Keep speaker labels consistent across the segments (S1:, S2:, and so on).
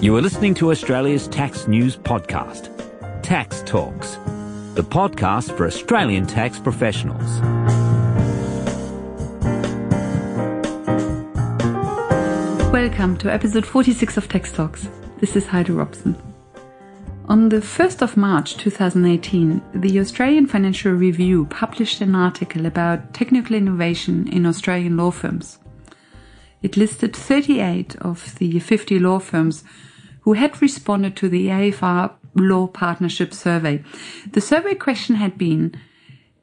S1: You are listening to Australia's tax news podcast, Tax Talks, the podcast for Australian tax professionals.
S2: Welcome to episode 46 of Tax Talks. This is Heidi Robson. On the 1st of March 2018, the Australian Financial Review published an article about technical innovation in Australian law firms. It listed 38 of the 50 law firms who had responded to the AFR Law Partnership Survey. The survey question had been,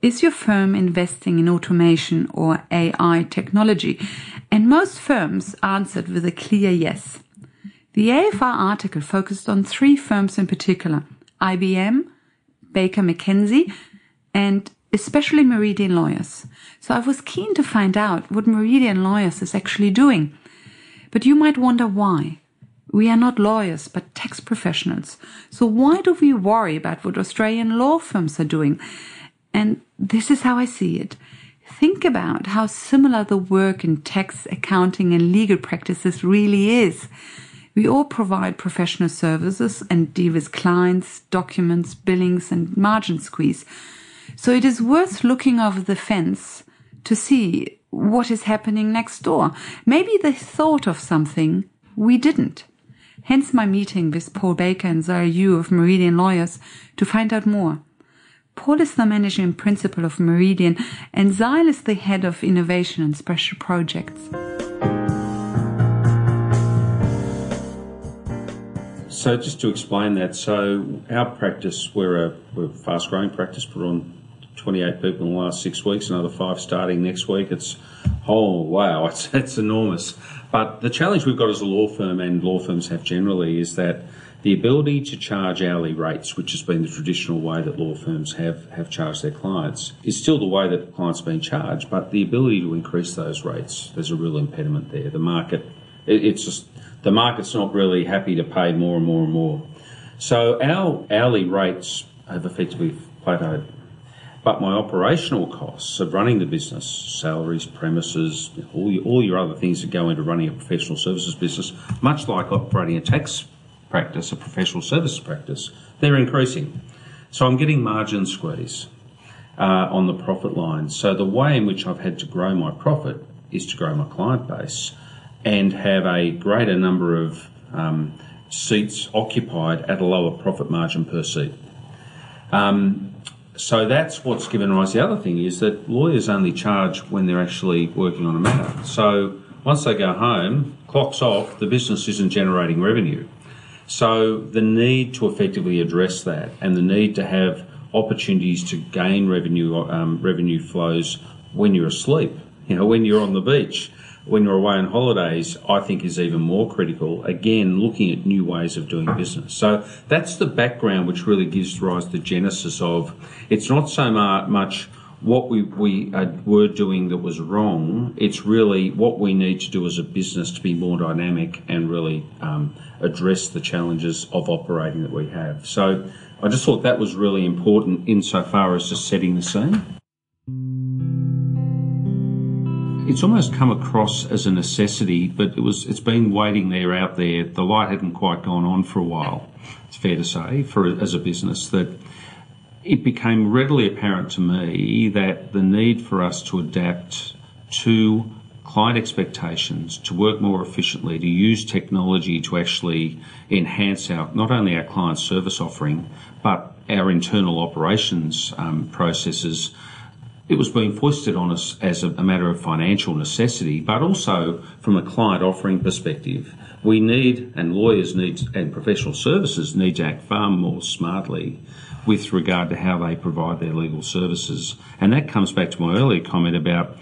S2: is your firm investing in automation or AI technology? And most firms answered with a clear yes. The AFR article focused on three firms in particular, IBM, Baker McKenzie, and especially Meridian Lawyers. So I was keen to find out what Meridian Lawyers is actually doing. But you might wonder why. We are not lawyers, but tax professionals. So why do we worry about what Australian law firms are doing? And this is how I see it. Think about how similar the work in tax, accounting, and legal practices really is. We all provide professional services and deal with clients, documents, billings, and margin squeeze. So it is worth looking over the fence to see what is happening next door. Maybe they thought of something we didn't. Hence my meeting with Paul Baker and Zile Yu of Meridian Lawyers to find out more. Paul is the managing principal of Meridian and Zile is the head of innovation and special projects.
S3: So just to explain that, so our practice, we're a, we're a fast growing practice, put on 28 people in the last six weeks, another five starting next week. It's, oh wow, it's, it's enormous. But the challenge we've got as a law firm and law firms have generally is that the ability to charge hourly rates, which has been the traditional way that law firms have, have charged their clients, is still the way that clients are being charged, but the ability to increase those rates, there's a real impediment there. The market, it, it's just, the market's not really happy to pay more and more and more. So our hourly rates have effectively plateaued. But my operational costs of running the business, salaries, premises, all your, all your other things that go into running a professional services business, much like operating a tax practice, a professional services practice, they're increasing. So I'm getting margin squeeze uh, on the profit line. So the way in which I've had to grow my profit is to grow my client base and have a greater number of um, seats occupied at a lower profit margin per seat. Um, so that's what's given rise. The other thing is that lawyers only charge when they're actually working on a matter. So once they go home, clock's off, the business isn't generating revenue. So the need to effectively address that and the need to have opportunities to gain revenue um, revenue flows when you're asleep, you know, when you're on the beach, when you're away on holidays, I think is even more critical. Again, looking at new ways of doing business. So that's the background which really gives rise to the genesis of it's not so much what we, we were doing that was wrong. It's really what we need to do as a business to be more dynamic and really um, address the challenges of operating that we have. So I just thought that was really important insofar as just setting the scene. It's almost come across as a necessity, but it was it's been waiting there out there. The light hadn't quite gone on for a while. It's fair to say for as a business that it became readily apparent to me that the need for us to adapt to client expectations, to work more efficiently, to use technology to actually enhance our not only our client service offering, but our internal operations um, processes it was being foisted on us as a, matter of financial necessity, but also from a client offering perspective. We need, and lawyers need, and professional services need to act far more smartly with regard to how they provide their legal services. And that comes back to my earlier comment about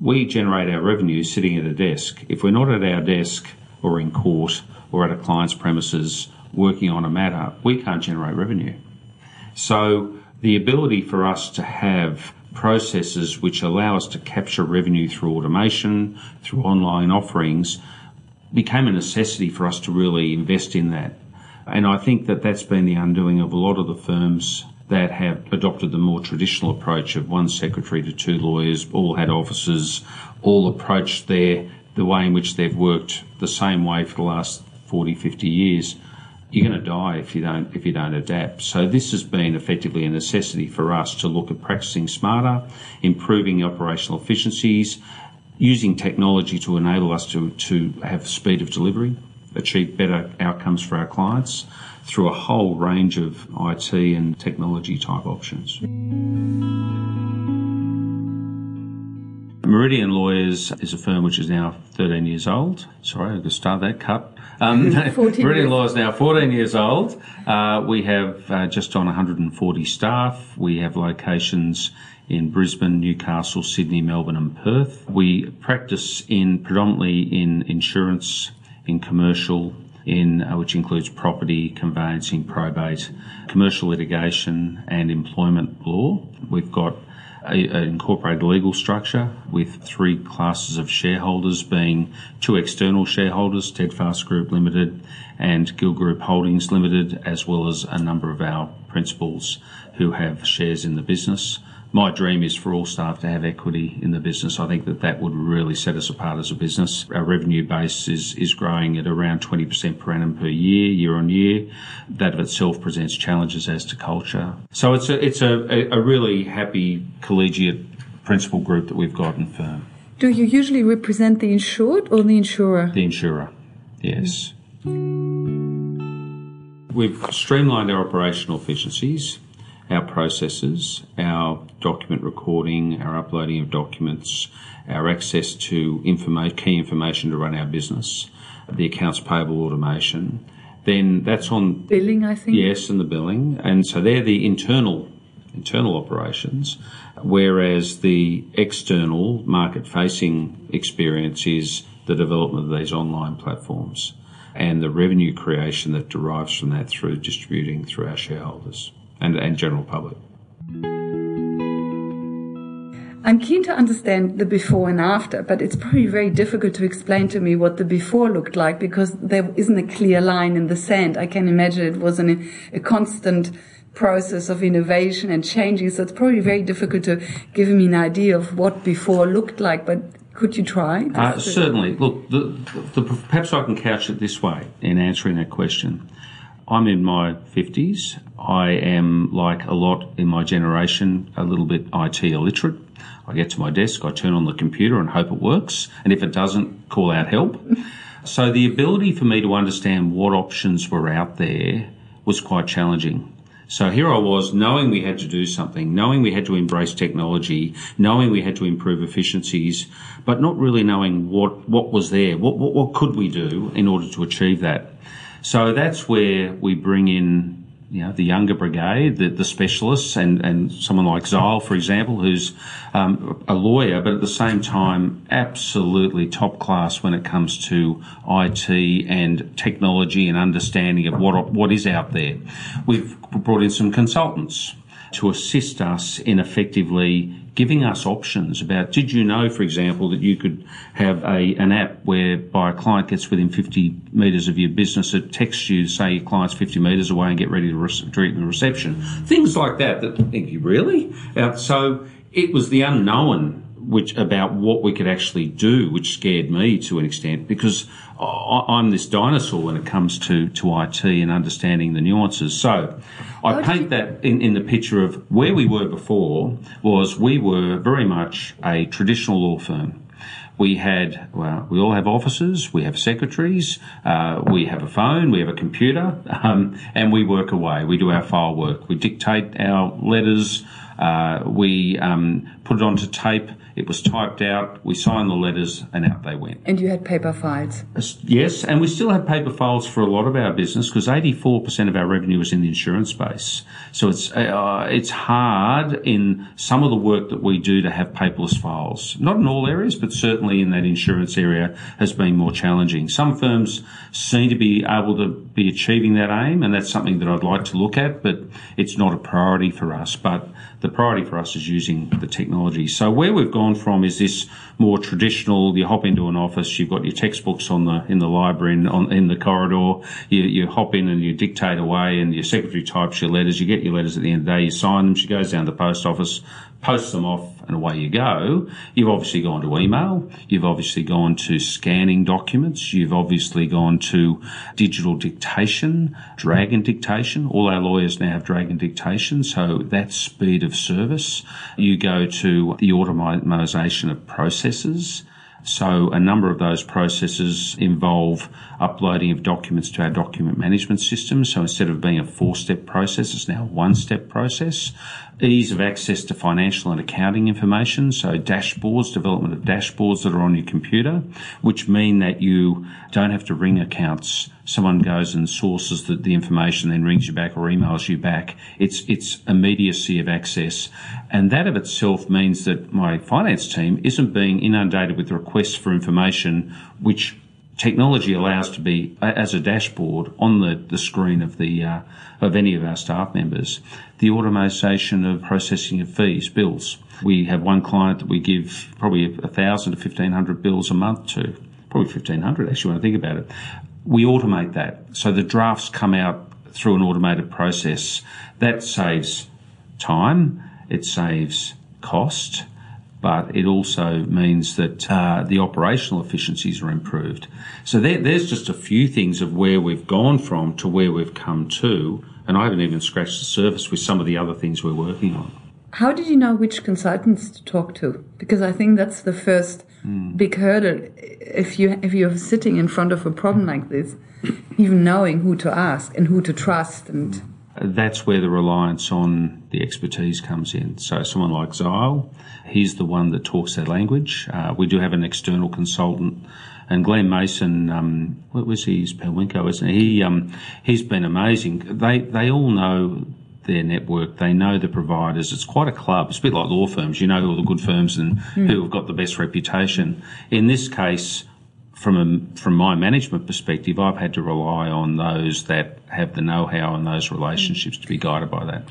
S3: we generate our revenue sitting at a desk. If we're not at our desk or in court or at a client's premises working on a matter, we can't generate revenue. So the ability for us to have processes which allow us to capture revenue through automation, through online offerings, became a necessity for us to really invest in that. And I think that that's been the undoing of a lot of the firms that have adopted the more traditional approach of one secretary to two lawyers, all had offices, all approached their the way in which they've worked the same way for the last 40, 50 years, you're going to die if you don't if you don't adapt. So this has been effectively a necessity for us to look at practicing smarter, improving operational efficiencies, using technology to enable us to, to have speed of delivery, achieve better outcomes for our clients through a whole range of IT and technology type options. Meridian Lawyers is a firm which is now 13 years old. Sorry, I could start that cut. Um, Law is now 14 years old. Uh, we have uh, just on 140 staff. We have locations in Brisbane, Newcastle, Sydney, Melbourne, and Perth. We practice in predominantly in insurance, in commercial, in uh, which includes property, conveyancing, probate, commercial litigation, and employment law. We've got incorporated legal structure with three classes of shareholders being two external shareholders, Steadfast Group Limited and Guild Group Holdings Limited, as well as a number of our principals who have shares in the business my dream is for all staff to have equity in the business. I think that that would really set us apart as a business. Our revenue base is, is growing at around 20% per annum per year, year on year. That of itself presents challenges as to culture. So it's a, it's a, a really happy collegiate principal group that we've got in firm.
S2: Do you usually represent the insured or the insurer?
S3: The insurer, yes. Mm. We've streamlined our operational efficiencies our processes, our document recording, our uploading of documents, our access to informa- key information to run our business, the accounts payable automation. Then that's on
S2: billing, I think.
S3: Yes, and the billing, and so they're the internal internal operations, whereas the external market-facing experience is the development of these online platforms and the revenue creation that derives from that through distributing through our shareholders and, and general public.
S2: I'm keen to understand the before and after, but it's probably very difficult to explain to me what the before looked like because there isn't a clear line in the sand. I can imagine it was an, a constant process of innovation and changing. So it's probably very difficult to give me an idea of what before looked like, but could you try?
S3: Uh, certainly. Look, the, the, the, perhaps I can couch it this way in answering that question. I'm in my 50s. I am, like a lot in my generation, a little bit IT illiterate. I get to my desk, I turn on the computer and hope it works. And if it doesn't, call out help. so the ability for me to understand what options were out there was quite challenging. So here I was, knowing we had to do something, knowing we had to embrace technology, knowing we had to improve efficiencies, but not really knowing what, what was there, what, what, what could we do in order to achieve that. So that's where we bring in you know, the younger brigade, the, the specialists, and, and someone like Zile, for example, who's um, a lawyer, but at the same time, absolutely top class when it comes to IT and technology and understanding of what, what is out there. We've brought in some consultants to assist us in effectively giving us options about did you know, for example, that you could have a, an app whereby a client gets within 50 metres of your business, it texts you, say your client's 50 metres away and get ready to, re- to the reception. Things like that that think you really? Uh, so it was the unknown which about what we could actually do, which scared me to an extent because I'm this dinosaur when it comes to, to IT and understanding the nuances. So I paint that in, in the picture of where we were before was we were very much a traditional law firm. We had, well, we all have offices, we have secretaries, uh, we have a phone, we have a computer, um, and we work away. We do our file work. We dictate our letters, uh, we um, put it onto tape, it was typed out, we signed the letters, and out they went.
S2: And you had paper files?
S3: Yes, and we still have paper files for a lot of our business because 84% of our revenue is in the insurance space. So it's, uh, it's hard in some of the work that we do to have paperless files. Not in all areas, but certainly in that insurance area has been more challenging. Some firms seem to be able to be achieving that aim, and that's something that I'd like to look at, but it's not a priority for us. But the priority for us is using the technology. So where we've gone from is this more traditional, you hop into an office, you've got your textbooks on the, in the library and on, in the corridor, you, you hop in and you dictate away and your secretary types your letters, you get your letters at the end of the day, you sign them, she goes down to the post office, post them off and away you go. You've obviously gone to email. You've obviously gone to scanning documents. You've obviously gone to digital dictation, dragon dictation. All our lawyers now have dragon dictation, so that speed of service. You go to the automatisation of processes. So a number of those processes involve uploading of documents to our document management system. So instead of being a four step process, it's now a one step process. Ease of access to financial and accounting information. So dashboards, development of dashboards that are on your computer, which mean that you don't have to ring accounts. Someone goes and sources the, the information, then rings you back or emails you back. It's, it's immediacy of access. And that of itself means that my finance team isn't being inundated with requests for information, which technology allows to be as a dashboard on the, the screen of the uh, of any of our staff members. The automation of processing of fees, bills. We have one client that we give probably a thousand to fifteen hundred bills a month to, probably fifteen hundred actually when I think about it. We automate that, so the drafts come out through an automated process. That saves time. It saves cost but it also means that uh, the operational efficiencies are improved. So there, there's just a few things of where we've gone from to where we've come to, and I haven't even scratched the surface with some of the other things we're working on.
S2: How did you know which consultants to talk to? Because I think that's the first mm. big hurdle. If you if you're sitting in front of a problem like this, even knowing who to ask and who to trust and
S3: that's where the reliance on the expertise comes in. So someone like Zile, he's the one that talks that language. Uh, we do have an external consultant, and Glenn Mason, um, what was he? He's Pelwinko, isn't he? he um, he's been amazing. They they all know their network. They know the providers. It's quite a club. It's a bit like law firms. You know all the good firms and mm. who have got the best reputation. In this case, from a, from my management perspective, I've had to rely on those that have the know-how and those relationships to be guided by that.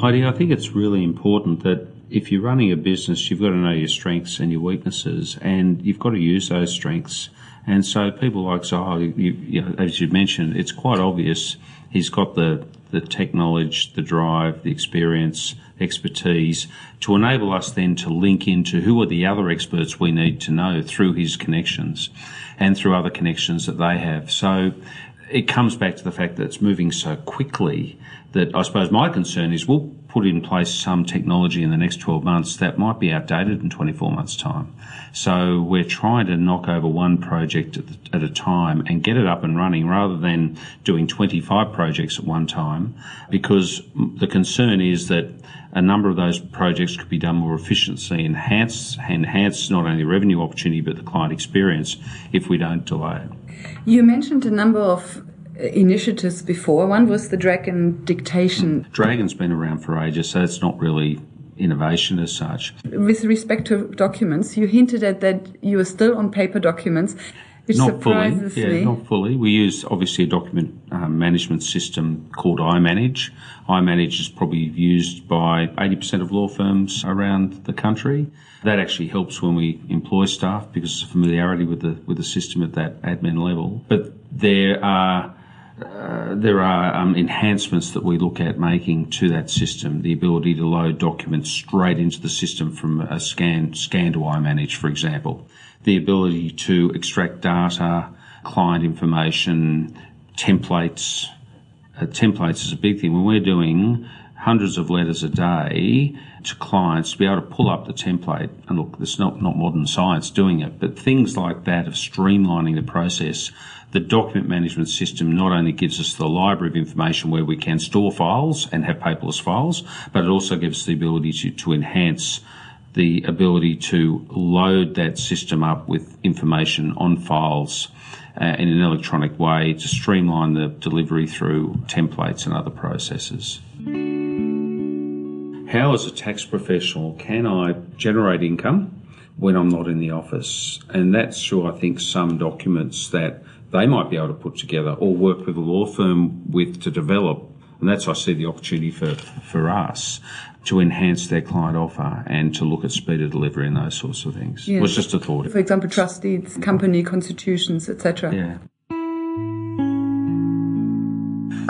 S3: Heidi, I think it's really important that if you're running a business, you've got to know your strengths and your weaknesses, and you've got to use those strengths. And so, people like Zile, you, you know, as you mentioned, it's quite obvious he's got the the tech knowledge, the drive, the experience, expertise to enable us then to link into who are the other experts we need to know through his connections and through other connections that they have. So it comes back to the fact that it's moving so quickly that I suppose my concern is we'll put in place some technology in the next 12 months that might be outdated in 24 months' time. So we're trying to knock over one project at, a time and get it up and running rather than doing 25 projects at one time because the concern is that a number of those projects could be done more efficiently, enhance, enhance not only revenue opportunity but the client experience if we don't delay it.
S2: You mentioned a number of initiatives before. One was the Dragon dictation.
S3: Dragon's been around for ages, so it's not really innovation as such.
S2: With respect to documents, you hinted at that you are still on paper documents. Which
S3: not
S2: surprises
S3: fully, yeah,
S2: me.
S3: not fully. We use obviously a document um, management system called iManage. iManage is probably used by 80% of law firms around the country. That actually helps when we employ staff because of familiarity with the with the system at that admin level. But there are uh, there are um, enhancements that we look at making to that system. The ability to load documents straight into the system from a scan scan to iManage, for example. The ability to extract data, client information, templates. Uh, templates is a big thing. When we're doing hundreds of letters a day to clients to be able to pull up the template and look, it's not, not modern science doing it, but things like that of streamlining the process the document management system not only gives us the library of information where we can store files and have paperless files, but it also gives us the ability to, to enhance the ability to load that system up with information on files uh, in an electronic way to streamline the delivery through templates and other processes. How, as a tax professional, can I generate income when I'm not in the office? And that's through, I think, some documents that they might be able to put together or work with a law firm with to develop. And that's I see the opportunity for, for us to enhance their client offer and to look at speed of delivery and those sorts of things. Yes. It was just a thought.
S2: For example, trust deeds, company constitutions, etc.
S3: Yeah.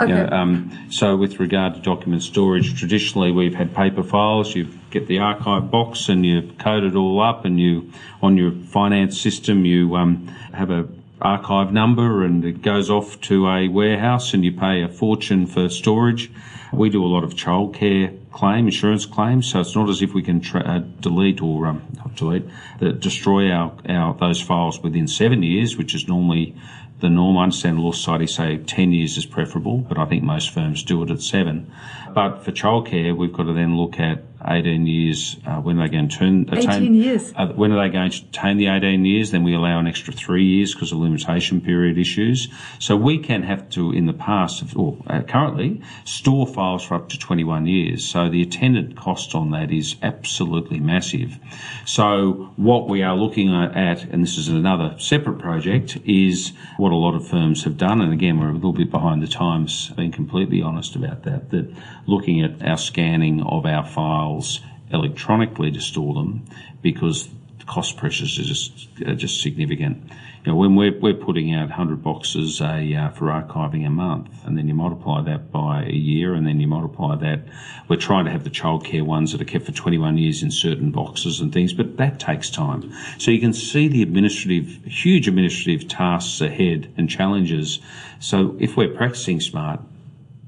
S2: Okay.
S3: You know, um, so with regard to document storage, traditionally we've had paper files. You get the archive box and you code it all up, and you on your finance system you um, have a archive number, and it goes off to a warehouse, and you pay a fortune for storage. We do a lot of childcare claim, insurance claims, so it's not as if we can tra- uh, delete or um, not delete, uh, destroy our, our those files within seven years, which is normally the norm. I understand Law Society say 10 years is preferable, but I think most firms do it at seven. But for childcare, we've got to then look at 18 years uh, when are they going to turn attain,
S2: 18 years.
S3: uh, when are they going to attain the 18 years then we allow an extra three years because of limitation period issues. So we can have to in the past or uh, currently store files for up to 21 years. So the attendant cost on that is absolutely massive. So what we are looking at and this is another separate project is what a lot of firms have done. And again we're a little bit behind the times being completely honest about that that looking at our scanning of our files electronically to store them because the cost pressures are just are just significant. You know, when we're, we're putting out 100 boxes a, uh, for archiving a month, and then you multiply that by a year, and then you multiply that, we're trying to have the childcare ones that are kept for 21 years in certain boxes and things, but that takes time. So you can see the administrative, huge administrative tasks ahead and challenges. So if we're practicing smart,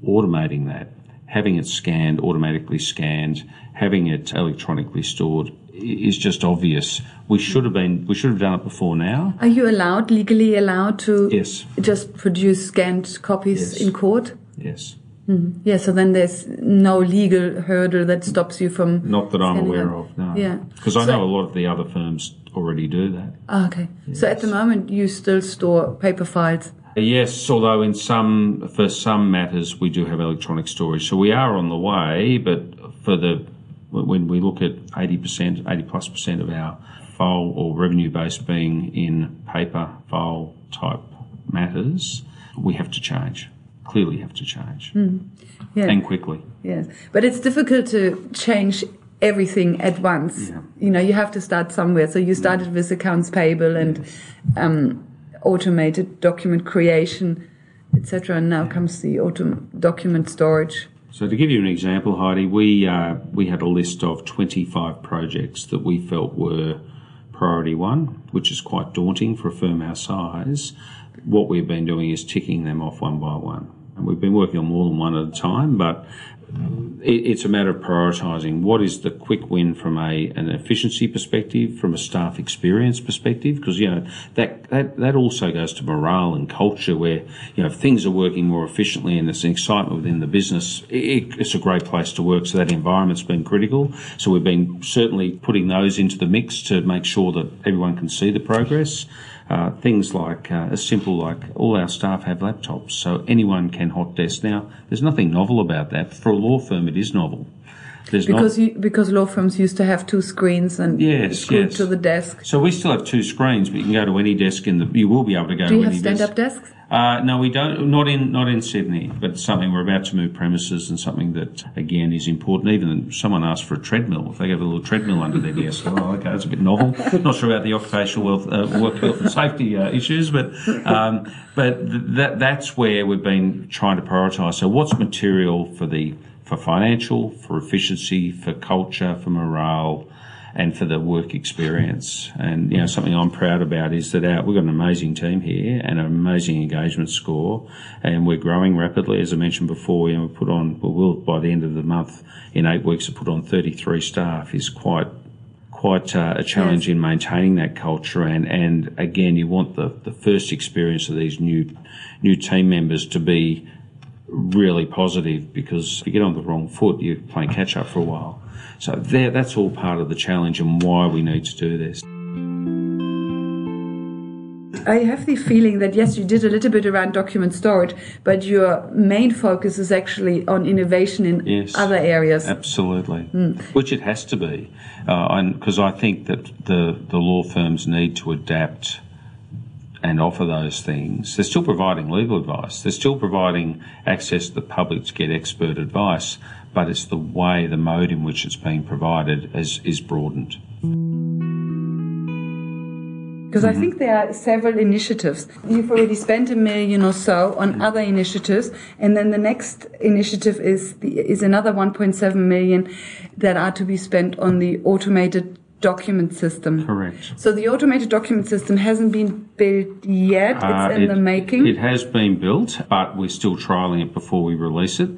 S3: automating that, having it scanned, automatically scanned, having it electronically stored is just obvious. We should have been, we should have done it before now.
S2: Are you allowed, legally allowed to
S3: Yes.
S2: just produce scanned copies
S3: Yes.
S2: in court?
S3: Yes.
S2: Yeah, so then there's no legal hurdle that stops you from.
S3: Not that I'm aware
S2: them.
S3: of, no.
S2: Yeah.
S3: Because I
S2: So-
S3: know a lot of the other firms already do that.
S2: Ah, okay. So at the moment, you still store paper files.
S3: Yes, although in some, for some matters, we do have electronic storage. So we are on the way, but for the, when we look at 80%, 80 plus percent of our file or revenue base being in paper file type matters, we have to change. Clearly have to change.
S2: Yeah.
S3: And quickly.
S2: Yes, but it's difficult to change everything at once. Yeah. You know, you have to start somewhere. So you started with accounts payable and um, automated document creation, etc. And now comes the autom- document storage.
S3: So to give you an example, Heidi, we uh, we had a list of 25 projects that we felt were priority one, which is quite daunting for a firm our size. What we've been doing is ticking them off one by one. And we've been working on more than one at a time, but it's a matter of prioritising what is the quick win from a an efficiency perspective, from a staff experience perspective, because you know that, that that also goes to morale and culture, where you know if things are working more efficiently and there's an excitement within the business, it, it's a great place to work. So that environment's been critical. So we've been certainly putting those into the mix to make sure that everyone can see the progress. Uh, things like uh, as simple like all our staff have laptops, so anyone can hot desk. Now, there's nothing novel about that. For a law firm, it is novel. There's
S2: Because
S3: not,
S2: you, because law firms used to have two screens and
S3: Yes,
S2: screwed
S3: yes.
S2: to the desk.
S3: so we still have two screens, but you can go to any desk in the. You will be able to go
S2: Do
S3: to
S2: you have stand
S3: desk.
S2: up desks?
S3: Uh, no, we don't. Not in not in Sydney, but something we're about to move premises, and something that again is important. Even someone asked for a treadmill. If they have a little treadmill under their desk, oh, okay, that's a bit novel. Not sure about the occupational uh, work health and safety uh, issues, but um, but th- that that's where we've been trying to prioritise. So, what's material for the for financial, for efficiency, for culture, for morale, and for the work experience. And you know, something I'm proud about is that our, we've got an amazing team here and an amazing engagement score, and we're growing rapidly. As I mentioned before, you know, we put on, we will by the end of the month, in eight weeks, to put on 33 staff is quite quite uh, a challenge in maintaining that culture. And, and again, you want the, the first experience of these new new team members to be really positive because if you get on the wrong foot, you're playing catch up for a while. So there, that's all part of the challenge and why we need to do this.
S2: I have the feeling that yes, you did a little bit around document storage, but your main focus is actually on innovation in
S3: Yes.
S2: other areas.
S3: Absolutely, hmm. which it has to be, uh, because I think that the the law firms need to adapt and offer those things. They're still providing legal advice. They're still providing access to the public to get expert advice, but it's the way, the mode in which it's being provided is, is broadened.
S2: Because I mm-hmm. think there are several initiatives. You've already spent a million or so on mm. other initiatives, and then the next initiative is the, is another 1.7 million that are to be spent on the automated document system.
S3: Correct.
S2: So the automated document system hasn't been built yet.
S3: Uh,
S2: it's in
S3: it-
S2: the making.
S3: It has been built, but we're still trialling it before we release it.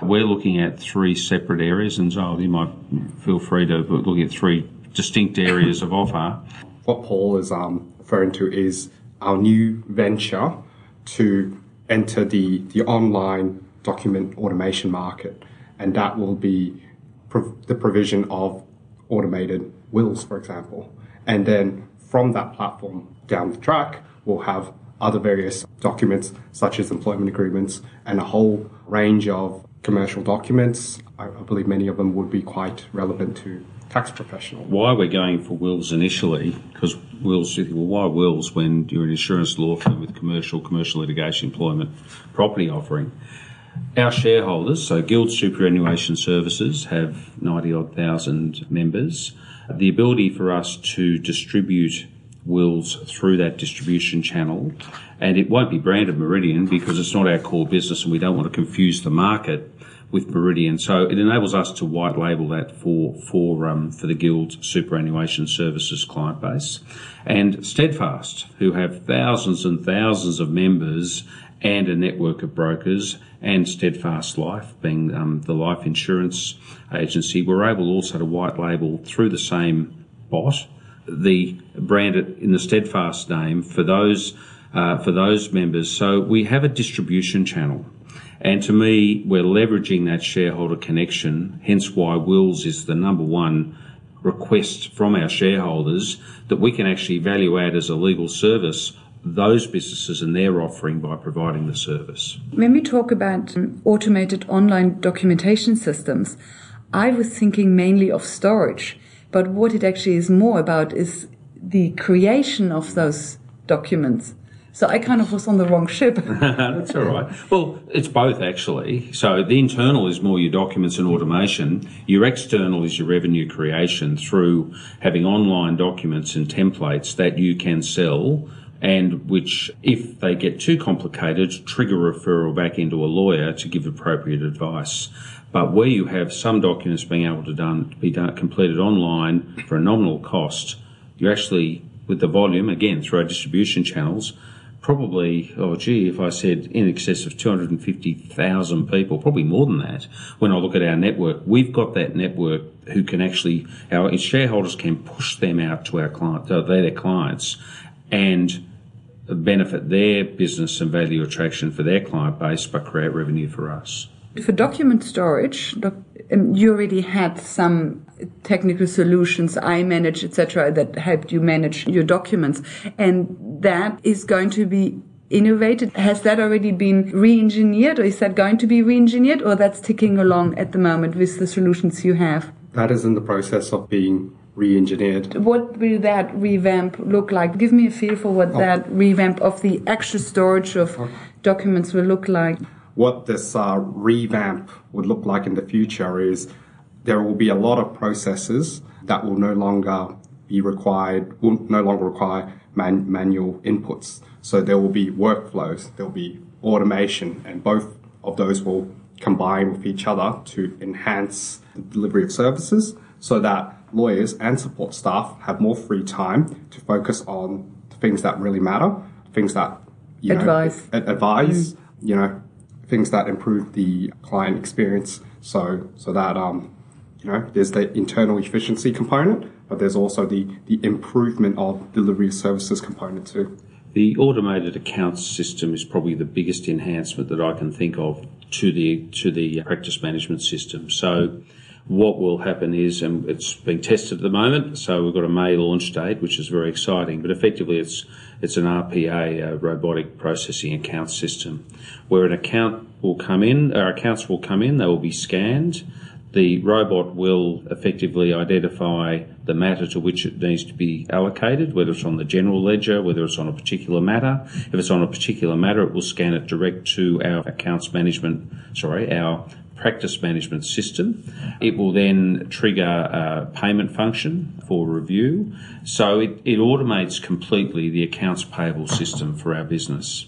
S3: We're looking at three separate areas, and Zol, you might feel free to look at three distinct areas of offer.
S4: what Paul is um, referring to is our new venture to enter the, the online document automation market, and that will be prov- the provision of automated wills, for example. And then from that platform down the track, we'll have other various documents such as employment agreements and a whole range of commercial documents. I, I believe many of them would be quite relevant to tax professionals.
S3: Why we're going for wills initially, because wills, well, why wills when you're an insurance law firm with commercial, commercial litigation, employment, property offering? Our shareholders, so Guild Superannuation Services, have 90 odd thousand members. The ability for us to distribute wills through that distribution channel, and it won't be branded Meridian because it's not our core business and we don't want to confuse the market with Meridian. So it enables us to white label that for for um, for the Guild Superannuation Services client base, and Steadfast, who have thousands and thousands of members and a network of brokers, and Steadfast Life, being um, the life insurance agency, we're able also to white label through the same bot the brand in the Steadfast name for those uh, for those members. So we have a distribution channel. And to me, we're leveraging that shareholder connection, hence why Wills is the number one request from our shareholders that we can actually value add as a legal service those businesses and their offering by providing the service.
S2: When we talk about um, automated online documentation systems, I was thinking mainly of storage, but what it actually is more about is the creation of those documents. So I kind of was on the wrong ship.
S3: That's all right. Well, it's both actually. So the internal is more your documents and automation. Your external is your revenue creation through having online documents and templates that you can sell and which, if they get too complicated, trigger referral back into a lawyer to give appropriate advice. But where you have some documents being able to done, be done, completed online for a nominal cost, you actually, with the volume, again, through our distribution channels, probably, oh gee, if I said in excess of 250,000 people, probably more than that, when I look at our network, we've got that network who can actually, our shareholders can push them out to our client, they're their clients, and benefit their business and value attraction for their client base, but create revenue for us.
S2: For document storage, doc, um, you already had some technical solutions, iManage, etc., that helped you manage your documents, and that is going to be innovated. Has that already been re-engineered, or is that going to be re-engineered, or that's ticking along at the moment with the solutions you have?
S4: That is in the process of being re-engineered.
S2: What will that revamp look like? Give me a feel for what that revamp of the actual storage of documents will look like.
S4: What this uh, revamp would look like in the future is there will be a lot of processes that will no longer be required, will no longer require man- manual inputs. So there will be workflows, there will be automation, and both of those will combine with each other to enhance the delivery of services so that lawyers and support staff have more free time to focus on things that really matter, things that you know,
S2: Advise.
S4: ad- advise, you know, things that improve the client experience. So so that um, you know, there's the internal efficiency component, but there's also the the improvement of delivery of services component too.
S3: The automated accounts system is probably the biggest enhancement that I can think of to the to the practice management system. So what will happen is, and it's being tested at the moment, so we've got a May launch date, which is very exciting, but effectively it's it's an RPA, robotic processing account system, where an account will come in, our accounts will come in, they will be scanned, the robot will effectively identify the matter to which it needs to be allocated, whether it's on the general ledger, whether it's on a particular matter. If it's on a particular matter, it will scan it direct to our accounts management, sorry, our practice management system. It will then trigger a payment function for review. So it, it automates completely the accounts payable system for our business.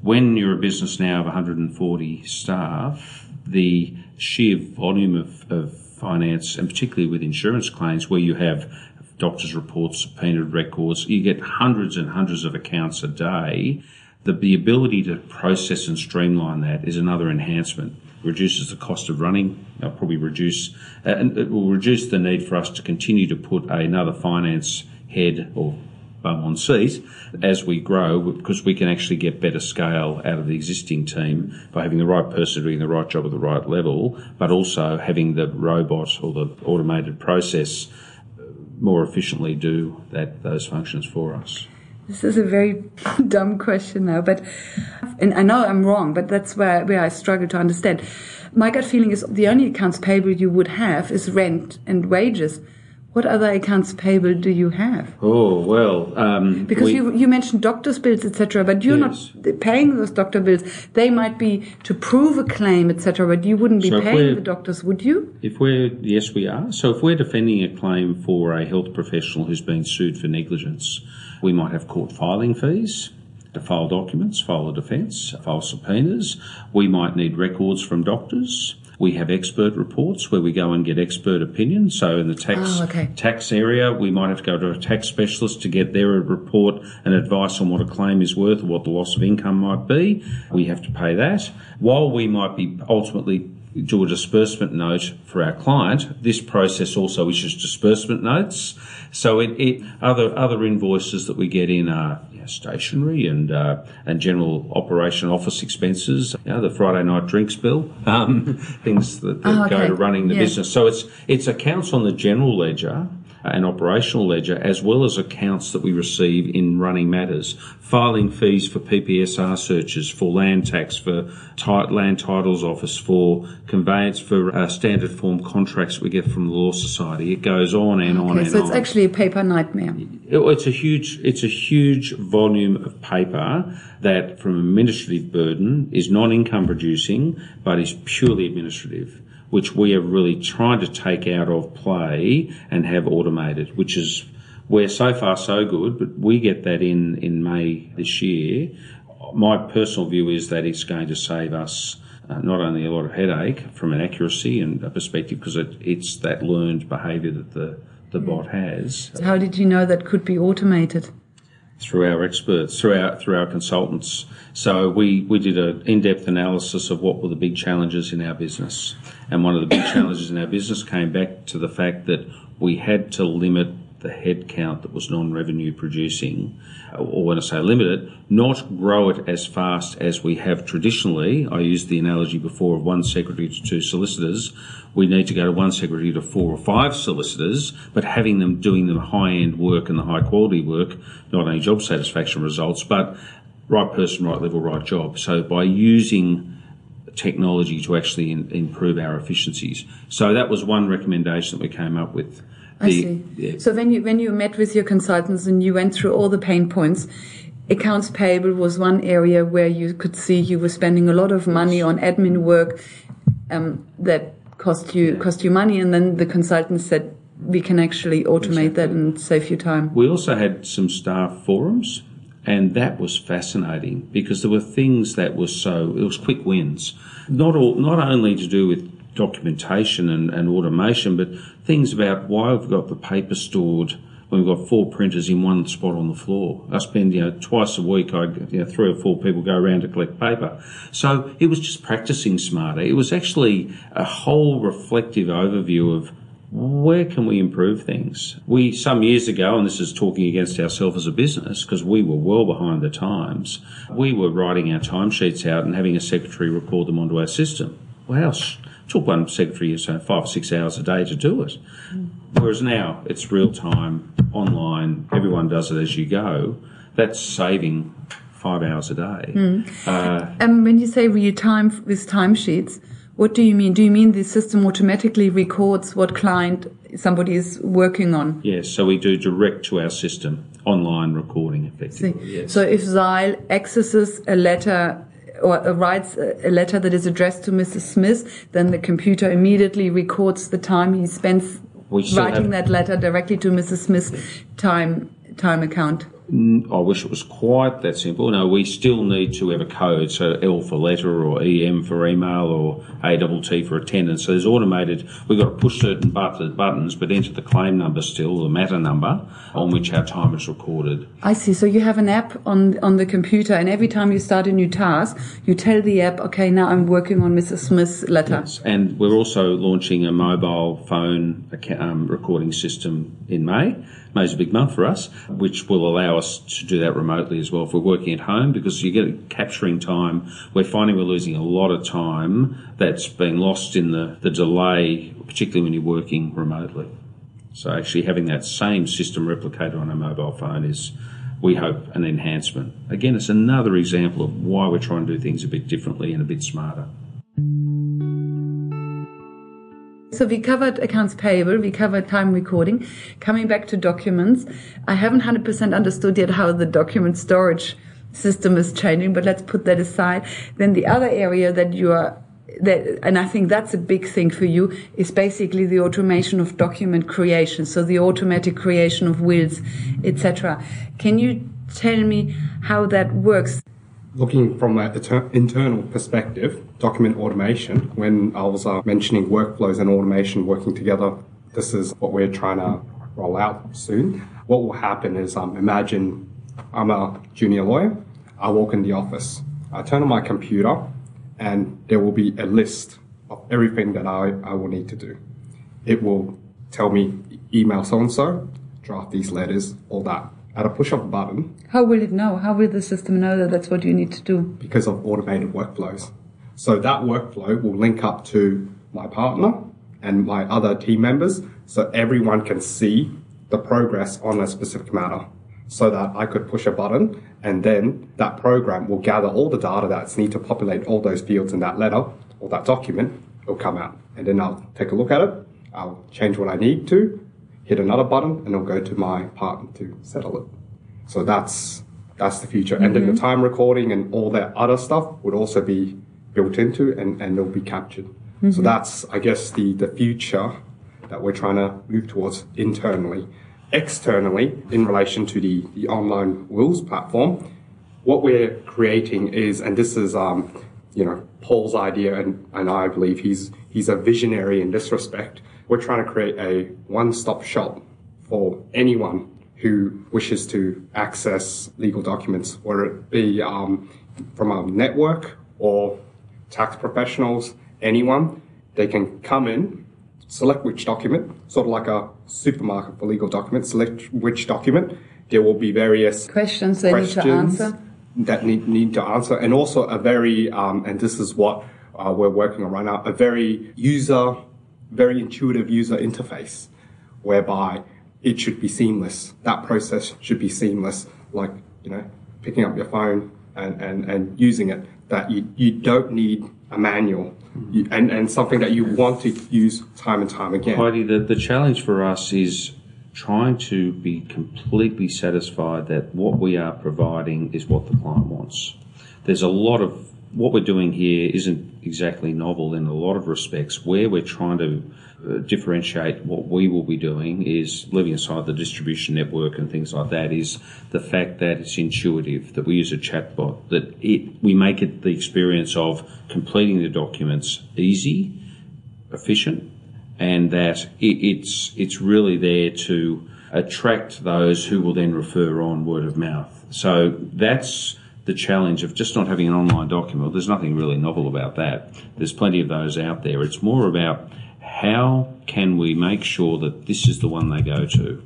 S3: When you're a business now of 140 staff, the sheer volume of, of finance, and particularly with insurance claims, where you have doctor's reports, subpoenaed records, you get hundreds and hundreds of accounts a day. The, the ability to process and streamline that is another enhancement. Reduces the cost of running, it'll probably reduce, uh, and it will reduce the need for us to continue to put another finance head or bum on seat as we grow because we can actually get better scale out of the existing team by having the right person doing the right job at the right level, but also having the robot or the automated process more efficiently do that those functions for us.
S2: This is a very dumb question now, but and I know I'm wrong, but that's where where I struggle to understand. My gut feeling is the only accounts payable you would have is rent and wages. What other accounts payable do you have?
S3: Oh well, um,
S2: Because
S3: we-
S2: you you mentioned doctors' bills, etc., but you're
S3: Yes.
S2: not paying those doctor bills. They might be to prove a claim, etc., but you wouldn't be
S3: So
S2: paying the doctors, would you?
S3: If we're yes, we are. So if we're defending a claim for a health professional who's been sued for negligence, we might have court filing fees to file documents, file a defence, file subpoenas. We might need records from doctors. We have expert reports where we go and get expert opinions. So in the tax
S2: Oh, okay.
S3: tax area, we might have to go to a tax specialist to get their report and advice on what a claim is worth or what the loss of income might be. We have to pay that. While we might be ultimately do a disbursement note for our client, this process also issues disbursement notes. So it, it other other invoices that we get in are you know, stationery and uh, and general operation office expenses. You know, the Friday night drinks bill, um, things that, that
S2: Oh,
S3: go to running the
S2: Yeah.
S3: business. So it's it's accounts on the general ledger and operational ledger, as well as accounts that we receive in running matters, filing fees for PPSR searches, for land tax, for ti- land titles office, for conveyance, for uh, standard form contracts we get from the law society. It goes on and on
S2: Okay,
S3: and
S2: so it's actually a paper nightmare.
S3: It- It's a huge, it's a huge volume of paper that, from an administrative burden, is non-income producing, but is purely administrative, which we are really trying to take out of play and have automated. Which is where so far so good, but we get that in in May this year. My personal view is that it's going to save us. Uh, not only a lot of headache from an accuracy and a perspective, because it, it's that learned behaviour that the, the bot has
S2: How did you know that could be automated?
S3: Through our experts, through our through our consultants. So we we did an in-depth analysis of what were the big challenges in our business, and one of the big challenges in our business came back to the fact that we had to limit the head count that was non-revenue producing, or when I say limit it, not grow it as fast as we have traditionally. I used the analogy before of one secretary to two solicitors. We need to go to one secretary to four or five solicitors, but having them doing the high-end work and the high-quality work, not only job satisfaction results, but right person, right level, right job. So by using technology to actually in, improve our efficiencies. So that was one recommendation that we came up with.
S2: I
S3: The-
S2: see.
S3: yeah.
S2: So when you when you met with your consultants and you went through all the pain points, accounts payable was one area where you could see you were spending a lot of money on admin work um, that cost you cost you money, and then the consultant said we can actually automate that and save you time.
S3: We also had some staff forums, and that was fascinating because there were things that were so it was quick wins, not all not only to do with documentation and, and automation, but things about why we've got the paper stored when we've got four printers in one spot on the floor. I spend you know twice a week. I you know three or four people go around to collect paper, so it was just practicing smarter. It was actually a whole reflective overview of where can we improve things? We, some years ago, and this is talking against ourselves as a business, because we were well behind the times, we were writing our timesheets out and having a secretary record them onto our system. Well, sh- took one secretary so five or six hours a day to do it. Whereas now it's real time, online, everyone does it as you go. That's saving five hours a day.
S2: Hmm. Uh, and when you say real time with timesheets, what do you mean? Do you mean the system automatically records what client somebody is working on?
S3: Yes, so we do direct to our system, online recording effectively. Yes.
S2: So if Zile accesses a letter or uh, writes a letter that is addressed to Mrs. Smith, then the computer immediately records the time he spends writing have, that letter directly to Mrs. Smith's time time account.
S3: I wish it was quite that simple. No, we still need to have a code. So L for letter or EM for email or A double T for attendance. So there's automated, we've got to push certain buttons, but enter the claim number still, the matter number on which our time is recorded.
S2: I see. So you have an app on, on the computer and every time you start a new task, you tell the app, okay, now I'm working on Mrs. Smith's letter. Yes.
S3: And we're also launching a mobile phone um, recording system in May. May's a big month for us, which will allow us to do that remotely as well if we're working at home because you get capturing time. We're finding we're losing a lot of time that's being lost in the, the delay, particularly when you're working remotely. So actually having that same system replicated on a mobile phone is, we hope, an enhancement. Again, it's another example of why we're trying to do things a bit differently and a bit smarter.
S2: So we covered accounts payable, we covered time recording. Coming back to documents, I haven't 100% understood yet how the document storage system is changing, but let's put that aside. Then the other area that you are that, and I think that's a big thing for you is basically the automation of document creation. So the automatic creation of wills, etc. Can you tell me how that works?
S4: Looking from an internal perspective, document automation, when I was uh, mentioning workflows and automation working together, this is what we're trying to roll out soon. What will happen is um, imagine I'm a junior lawyer. I walk in the office. I turn on my computer and there will be a list of everything that I, I will need to do. It will tell me email so and so, draft these letters, all that at a push of a button.
S2: How will it know? How will the system know that that's what you need to do?
S4: Because of automated workflows. So that workflow will link up to my partner and my other team members so everyone can see the progress on a specific matter so that I could push a button and then that program will gather all the data that's need to populate all those fields in that letter or that document. It'll come out and then I'll take a look at it. I'll change what I need to hit another button, and it'll go to my partner to settle it. So that's that's the future. Mm-hmm. And then the mm-hmm. time recording and all that other stuff would also be built into and, and it'll be captured. Mm-hmm. So that's I guess the, the future that we're trying to move towards internally. Externally, in relation to the, the online wills platform, what we're creating is, and this is um, you know, Paul's idea and, and I believe he's he's a visionary in this respect we're trying to create a one-stop shop for anyone who wishes to access legal documents, whether it be um, from our network or tax professionals, anyone. They can come in, select which document, sort of like a supermarket for legal documents, select which document. There will be various
S2: questions they questions need to answer.
S4: That need, need to answer, and also a very, um, and this is what uh, we're working on right now, a very user very intuitive user interface whereby it should be seamless. That process should be seamless, like, you know, picking up your phone and, and, and using it, that you, you don't need a manual you, and, and something that you want to use time and time again.
S3: Heidi, the, the challenge for us is trying to be completely satisfied that what we are providing is what the client wants. There's a lot of what we're doing here isn't exactly novel in a lot of respects. Where we're trying to uh, differentiate what we will be doing is leaving aside the distribution network and things like that is the fact that it's intuitive that we use a chatbot that it we make it the experience of completing the documents easy efficient and that it, it's it's really there to attract those who will then refer on word of mouth so that's the challenge of just not having an online document. There's nothing really novel about that. There's plenty of those out there. It's more about how can we make sure that this is the one they go to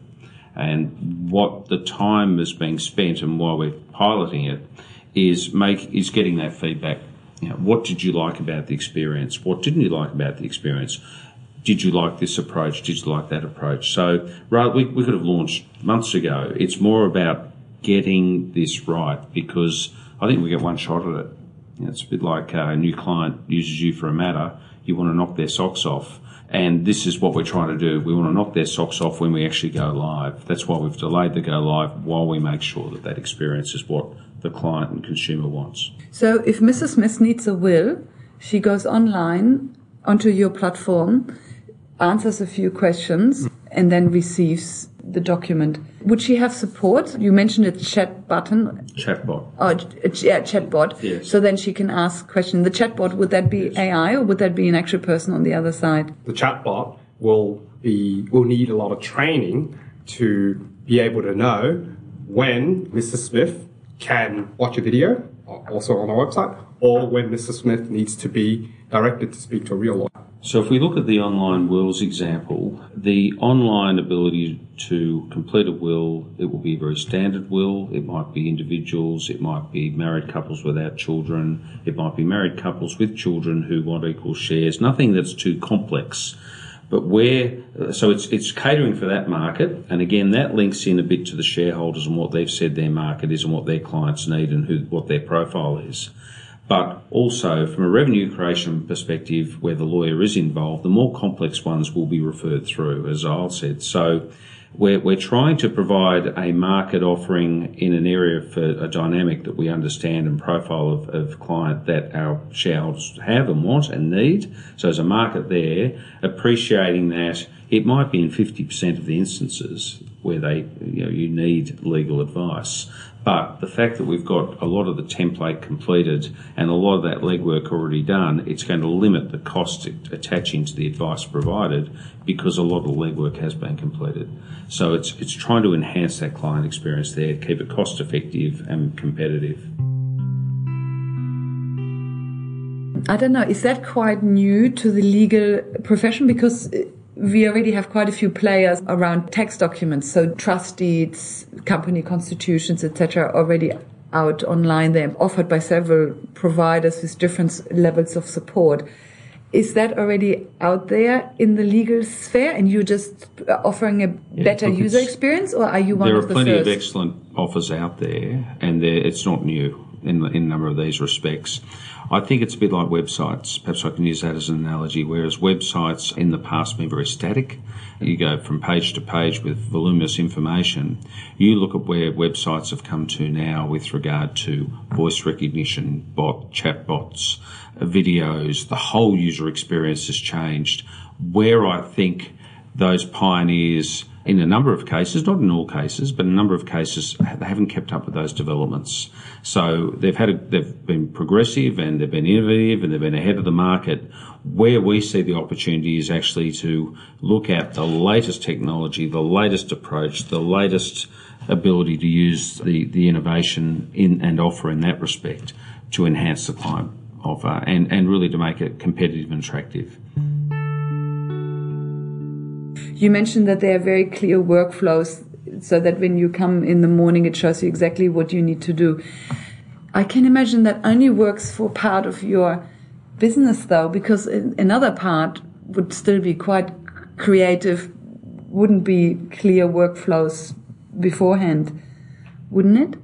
S3: and what the time is being spent and why we're piloting it is make is getting that feedback. You know, what did you like about the experience? What didn't you like about the experience? Did you like this approach? Did you like that approach? So, right, we, we could have launched months ago. It's more about getting this right because I think we get one shot at it. You know, it's a bit like uh, a new client uses you for a matter, you want to knock their socks off. And this is what we're trying to do. We want to knock their socks off when we actually go live. That's why we've delayed the go live while we make sure that that experience is what the client and consumer wants.
S2: So if Mrs. Smith needs a will, she goes online onto your platform, answers a few questions, and then receives the document. Would she have support? You mentioned a chat button.
S3: Chatbot.
S2: Oh, yeah, chatbot.
S3: Yes.
S2: So then she can ask questions. The chatbot, would that be AI or would that be an actual person on the other side?
S4: The chatbot will be will need a lot of training to be able to know when Mr. Smith can watch a video, also on our website, or when Mr. Smith needs to be directed to speak to a real lawyer.
S3: So if we look at the online wills example, the online ability to complete a will, it will be a very standard will. It might be individuals, it might be married couples without children, it might be married couples with children who want equal shares, nothing that's too complex. But where, so it's, it's catering for that market. And again, that links in a bit to the shareholders and what they've said their market is and what their clients need and who, what their profile is. But also from a revenue creation perspective, where the lawyer is involved, the more complex ones will be referred through, as Zile said. So we're, we're trying to provide a market offering in an area for a dynamic that we understand and profile of, of client that our shareholders have and want and need. So there's a market there, appreciating that it might be in 50% of the instances where they, you know, you need legal advice. But the fact that we've got a lot of the template completed and a lot of that legwork already done, it's going to limit the cost attaching to the advice provided because a lot of the legwork has been completed. So it's it's trying to enhance that client experience there, keep it cost effective and competitive.
S2: I don't know. Is that quite new to the legal profession? Because we already have quite a few players around tax documents, so trust deeds, company constitutions, etc., already out online. They're offered by several providers with different levels of support. Is that already out there in the legal sphere, and you're just offering a better
S3: look,
S2: user experience, or are you one of those things?
S3: there are
S2: the
S3: plenty
S2: first?
S3: of excellent offers out there, and it's not new in, in a number of these respects. I think it's a bit like websites. Perhaps I can use that as an analogy. Whereas websites in the past been very static, you go from page to page with voluminous information. You look at where websites have come to now with regard to voice recognition, bot, chat bots, videos. The whole user experience has changed. Where I think those pioneers in a number of cases, not in all cases, but in a number of cases, they haven't kept up with those developments. So they've had a, they've been progressive and they've been innovative and they've been ahead of the market. Where we see the opportunity is actually to look at the latest technology, the latest approach, the latest ability to use the, the innovation in and offer in that respect to enhance the client offer uh, and, and really to make it competitive and attractive.
S2: You mentioned that there are very clear workflows so that when you come in the morning, it shows you exactly what you need to do. I can imagine that only works for part of your business though, because another part would still be quite creative, wouldn't be clear workflows beforehand, wouldn't it?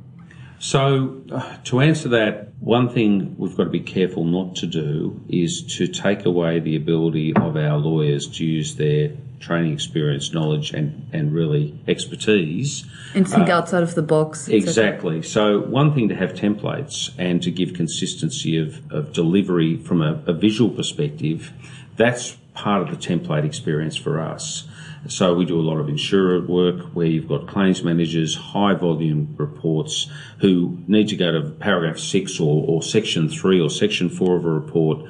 S3: So, uh, to answer that, one thing we've got to be careful not to do is to take away the ability of our lawyers to use their training experience, knowledge, and, and really expertise.
S2: And think uh, outside of the box.
S3: Exactly. So, one thing to have templates and to give consistency of, of delivery from a, a visual perspective, that's part of the template experience for us. So we do a lot of insurer work where you've got claims managers, high volume reports who need to go to paragraph six or, or section three or section four of a report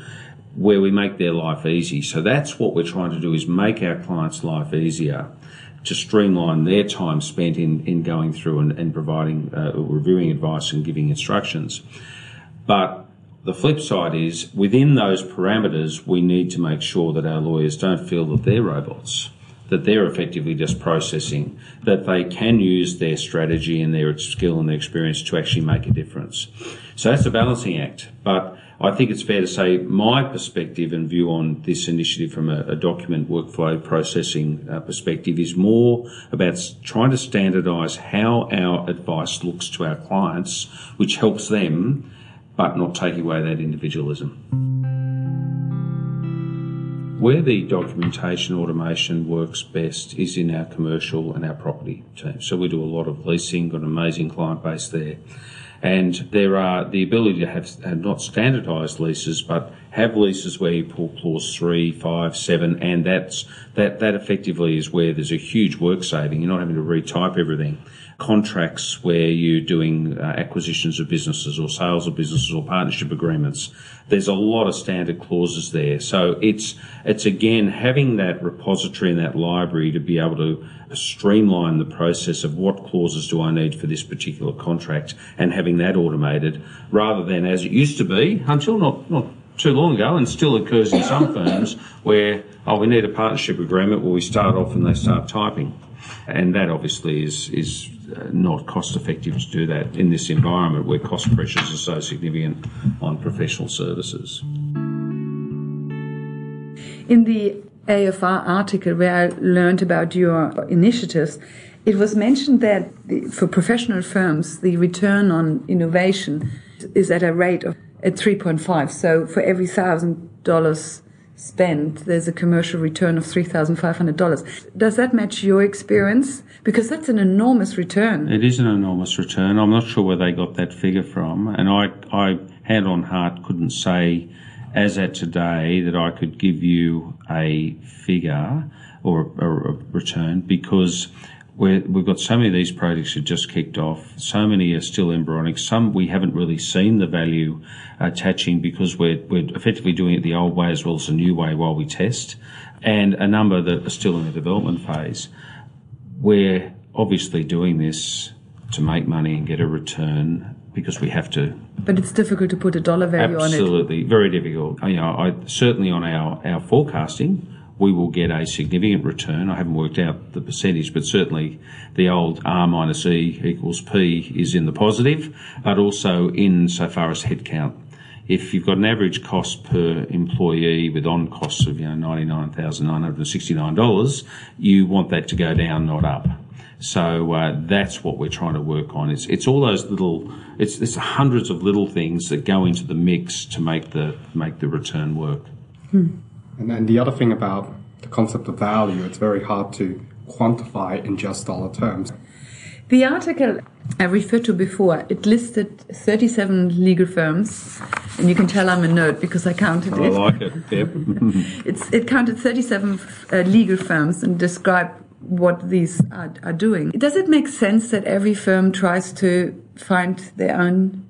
S3: where we make their life easy. So that's what we're trying to do is make our clients' life easier to streamline their time spent in, in going through and, and providing, uh, reviewing advice and giving instructions. But the flip side is within those parameters, we need to make sure that our lawyers don't feel that they're robots, that they're effectively just processing, that they can use their strategy and their skill and their experience to actually make a difference. So that's a balancing act. But I think it's fair to say my perspective and view on this initiative from a, a document workflow processing uh, perspective is more about trying to standardise how our advice looks to our clients, which helps them but not take away that individualism. Where the documentation automation works best is in our commercial and our property team. So we do a lot of leasing, got an amazing client base there. And there are the ability to have, have not standardised leases, but have leases where you pull clause three, five, seven, and that's that that effectively is where there's a huge work saving. You're not having to retype everything contracts where you're doing uh, acquisitions of businesses or sales of businesses or partnership agreements. There's a lot of standard clauses there. So it's, it's again having that repository and that library to be able to streamline the process of what clauses do I need for this particular contract and having that automated rather than as it used to be until not, not too long ago and still occurs in some firms where, oh, we need a partnership agreement where we start off and they start typing. And that obviously is, is Uh, not cost effective to do that in this environment where cost pressures are so significant on professional services.
S2: In the AFR article where I learned about your initiatives, it was mentioned that for professional firms, the return on innovation is at a rate of at 3.5. So for every thousand dollars spent, there's a commercial return of $3,500. Does that match your experience? Because that's an enormous return.
S3: It is an enormous return. I'm not sure where they got that figure from. And I, I hand on heart, couldn't say as at today that I could give you a figure or a, a return because we have got so many of these projects have just kicked off. So many are still embryonic. Some we haven't really seen the value attaching because we're, we're effectively doing it the old way as well as the new way while we test. And a number that are still in the development phase. We're obviously doing this to make money and get a return because we have to.
S2: But it's difficult to put a dollar value
S3: Absolutely,
S2: on it.
S3: Absolutely, very difficult. You know, I, certainly on our, our forecasting, we will get a significant return. I haven't worked out the percentage, but certainly the old R minus E equals P is in the positive, but also in so far as headcount. If you've got an average cost per employee with on costs of you know $99,969, you want that to go down, not up. So uh, that's what we're trying to work on. It's it's all those little it's it's hundreds of little things that go into the mix to make the make the return work.
S4: Hmm. And then the other thing about the concept of value, it's very hard to quantify in just dollar terms.
S2: The article I referred to before, it listed 37 legal firms, and you can tell I'm a nerd because I counted
S3: it. I like it. Yep.
S2: it's, it counted 37 uh, legal firms and described what these are, are doing. Does it make sense that every firm tries to find their own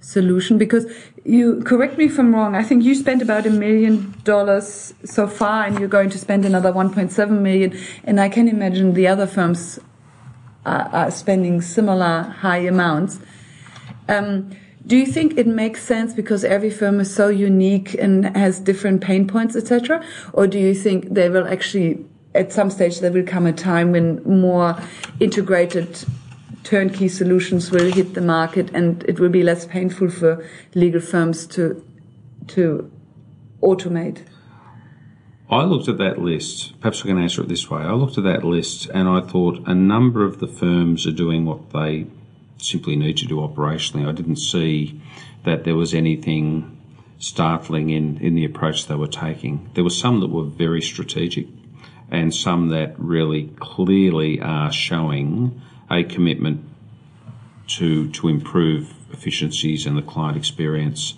S2: solution? Because you correct me if I'm wrong. I think you spent about a million dollars so far, and you're going to spend another 1.7 million. And I can imagine the other firms are, are spending similar high amounts. Um, do you think it makes sense because every firm is so unique and has different pain points, etc., or do you think they will actually, at some stage, there will come a time when more integrated turnkey solutions will hit the market and it will be less painful for legal firms to to automate?
S3: I looked at that list. Perhaps I can answer it this way. I looked at that list and I thought a number of the firms are doing what they simply need to do operationally. I didn't see that there was anything startling in, in the approach they were taking. There were some that were very strategic and some that really clearly are showing a commitment to to improve efficiencies and the client experience.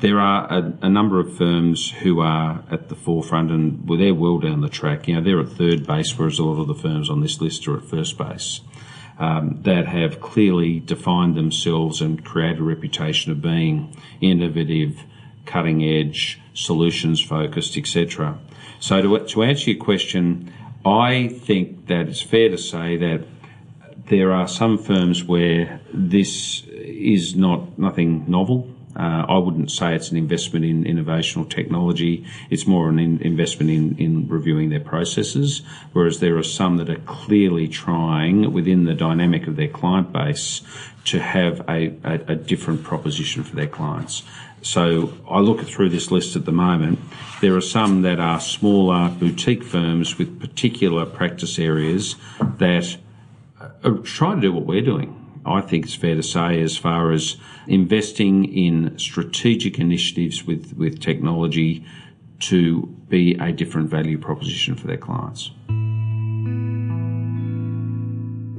S3: There are a, a, number of firms who are at the forefront and well, they're well down the track. You know, they're at third base, whereas a lot of the firms on this list are at first base. Um, that have clearly defined themselves and created a reputation of being innovative, cutting edge, solutions focused, etc. So to, to answer your question, I think that it's fair to say that there are some firms where this is not nothing novel. Uh, I wouldn't say it's an investment in innovation or technology. It's more an in investment in, in reviewing their processes. Whereas there are some that are clearly trying within the dynamic of their client base to have a, a, a different proposition for their clients. So I look through this list at the moment. There are some that are smaller boutique firms with particular practice areas that Uh, are trying to do what we're doing I think it's fair to say, as far as investing in strategic initiatives with, with technology to be a different value proposition for their clients.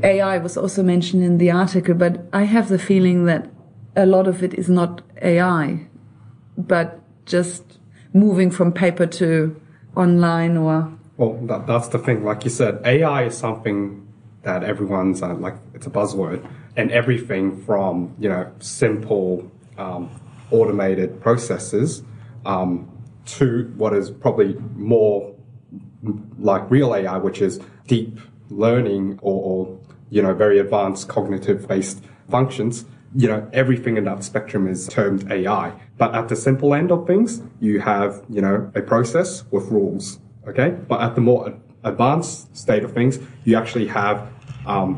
S2: AI was also mentioned in the article, but I have the feeling that a lot of it is not AI, but just moving from paper to online or.
S4: Well, that, that's the thing. Like you said, AI is something that everyone's uh, like, it's a buzzword. And everything from, you know, simple um, automated processes um, to what is probably more like real AI, which is deep learning or, or you know, very advanced cognitive based functions you know, everything in that spectrum is termed AI. But at the simple end of things, you have, you know, a process with rules. Okay. But at the more advanced state of things, you actually have, um,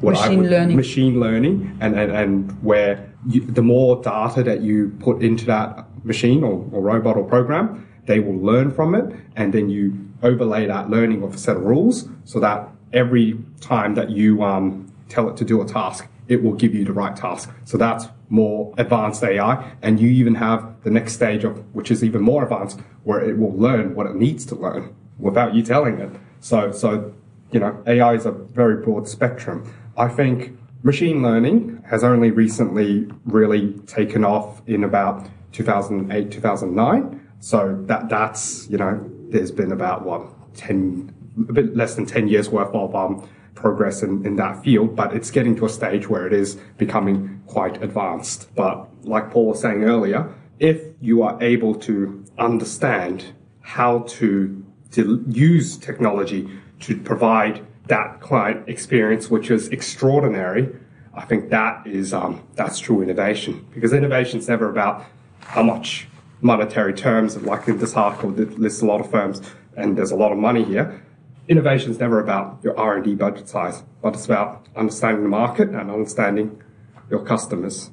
S2: what machine I would, learning.
S4: machine learning and, and, and where you, the more data that you put into that machine or, or robot or program, they will learn from it. And then you overlay that learning with a set of rules so that every time that you, um, tell it to do a task, it will give you the right task. So that's more advanced AI. And you even have the next stage of, which is even more advanced, where it will learn what it needs to learn without you telling it. So, so, you know, AI is a very broad spectrum. I think machine learning has only recently really taken off in about 2008, 2009. So that, that's, you know, there's been about what, 10, a bit less than 10 years worth of, um, progress in, in that field, but it's getting to a stage where it is becoming quite advanced. But like Paul was saying earlier, if you are able to understand how to, to use technology to provide that client experience, which is extraordinary, I think that is um, that's true innovation because innovation is never about how much monetary terms. Like in this article, that lists a lot of firms, and there's a lot of money here innovation is never about your R&D budget size, but it's about understanding the market and understanding your customers.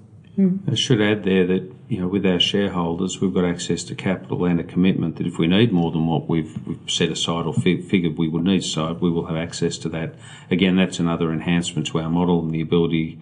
S3: I should add there that you know with our shareholders we've got access to capital and a commitment that if we need more than what we've, we've set aside or figured we would need, so we will have access to that. Again, that's another enhancement to our model and the ability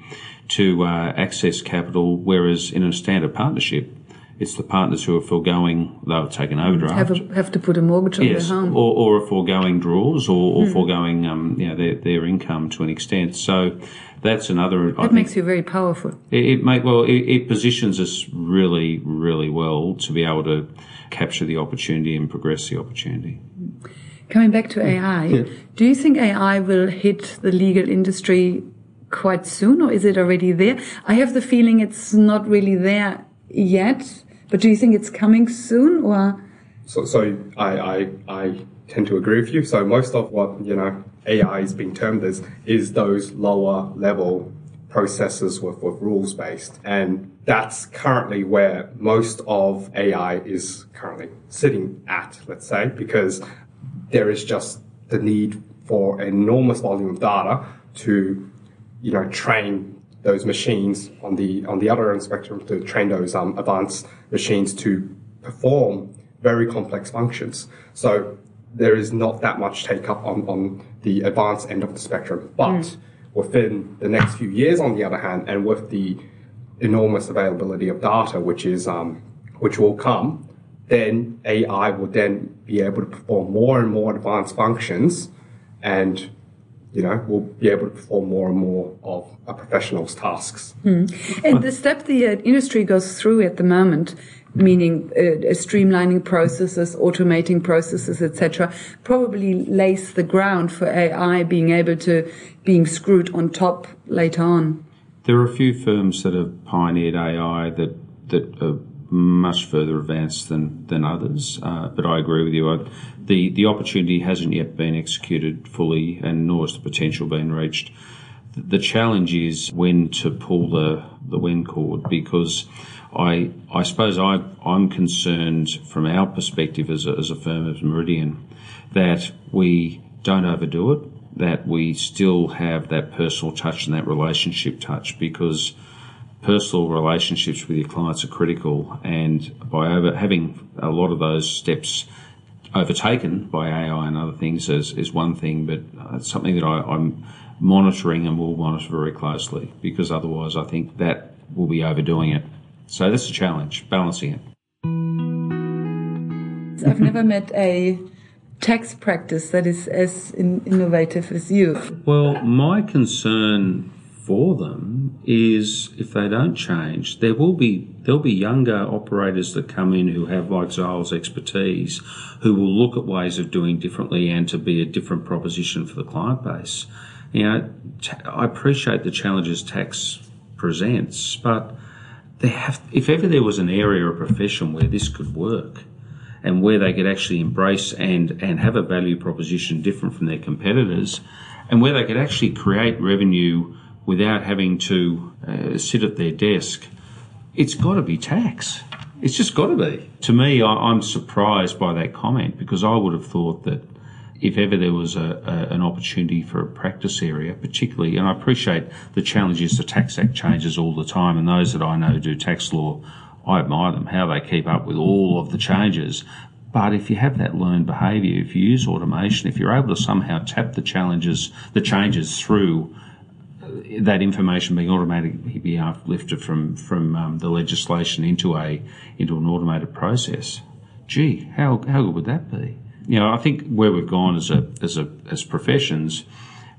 S3: to uh, access capital. Whereas in a standard partnership, it's the partners who are foregoing, they'll take an overdraft.
S2: Have, a, have to put a mortgage on
S3: yes,
S2: their home.
S3: Or, or a foregoing draws or, or mm. foregoing um, you know, their, their income to an extent. So that's another.
S2: That makes you very powerful.
S3: It, it make, well, it, it, positions us really, really well to be able to capture the opportunity and progress the opportunity.
S2: Coming back to AI, yeah. do you think AI will hit the legal industry quite soon or is it already there? I have the feeling it's not really there yet but do you think it's coming soon or?
S4: So, so I, I, I tend to agree with you. So most of what, you know, AI is being termed as is those lower level processes with, with rules based. And that's currently where most of AI is currently sitting at, let's say, because there is just the need for enormous volume of data to, you know, train those machines on the on the other end spectrum to train those um, advanced machines to perform very complex functions. So there is not that much take up on, on the advanced end of the spectrum. But mm. within the next few years, on the other hand, and with the enormous availability of data, which is um, which will come, then AI will then be able to perform more and more advanced functions and you know, will be able to perform more and more of a professional's tasks.
S2: Mm. And the step the uh, industry goes through at the moment, meaning uh, streamlining processes, automating processes, etc., probably lays the ground for AI being able to being screwed on top later on.
S3: There are a few firms that have pioneered AI that that are much further advanced than than others. Uh, but I agree with you. I, the the opportunity hasn't yet been executed fully, and nor has the potential been reached. The, challenge is when to pull the the when cord because. I, I suppose I, I'm concerned from our perspective as a, as a firm as Meridian that we don't overdo it, that we still have that personal touch and that relationship touch because personal relationships with your clients are critical, and by over, having a lot of those steps overtaken by AI and other things is, is one thing, but it's something that I, am monitoring and will monitor very closely because otherwise I think that will be overdoing it. So that's a challenge, balancing it.
S2: I've never met a tax practice that is as in innovative as you.
S3: Well, my concern for them is if they don't change, there will be there'll be younger operators that come in who have like Zile's expertise, who will look at ways of doing differently and to be a different proposition for the client base. You know, I appreciate the challenges tax presents, but they have, if ever there was an area or profession where this could work, and where they could actually embrace and, and have a value proposition different from their competitors, and where they could actually create revenue without having to uh, sit at their desk, it's got to be tax. It's just got to be. To me, I, am surprised by that comment because I would have thought that if ever there was a, a, an opportunity for a practice area, particularly, and I appreciate the challenges the Tax Act changes all the time, and those that I know do tax law I admire them, how they keep up with all of the changes. But if you have that learned behaviour, if you use automation, if you're able to somehow tap the challenges, the changes through that information being automatically be lifted from from um, the legislation into a into an automated process, gee, how how good would that be? You know, I think where we've gone as a as a as professions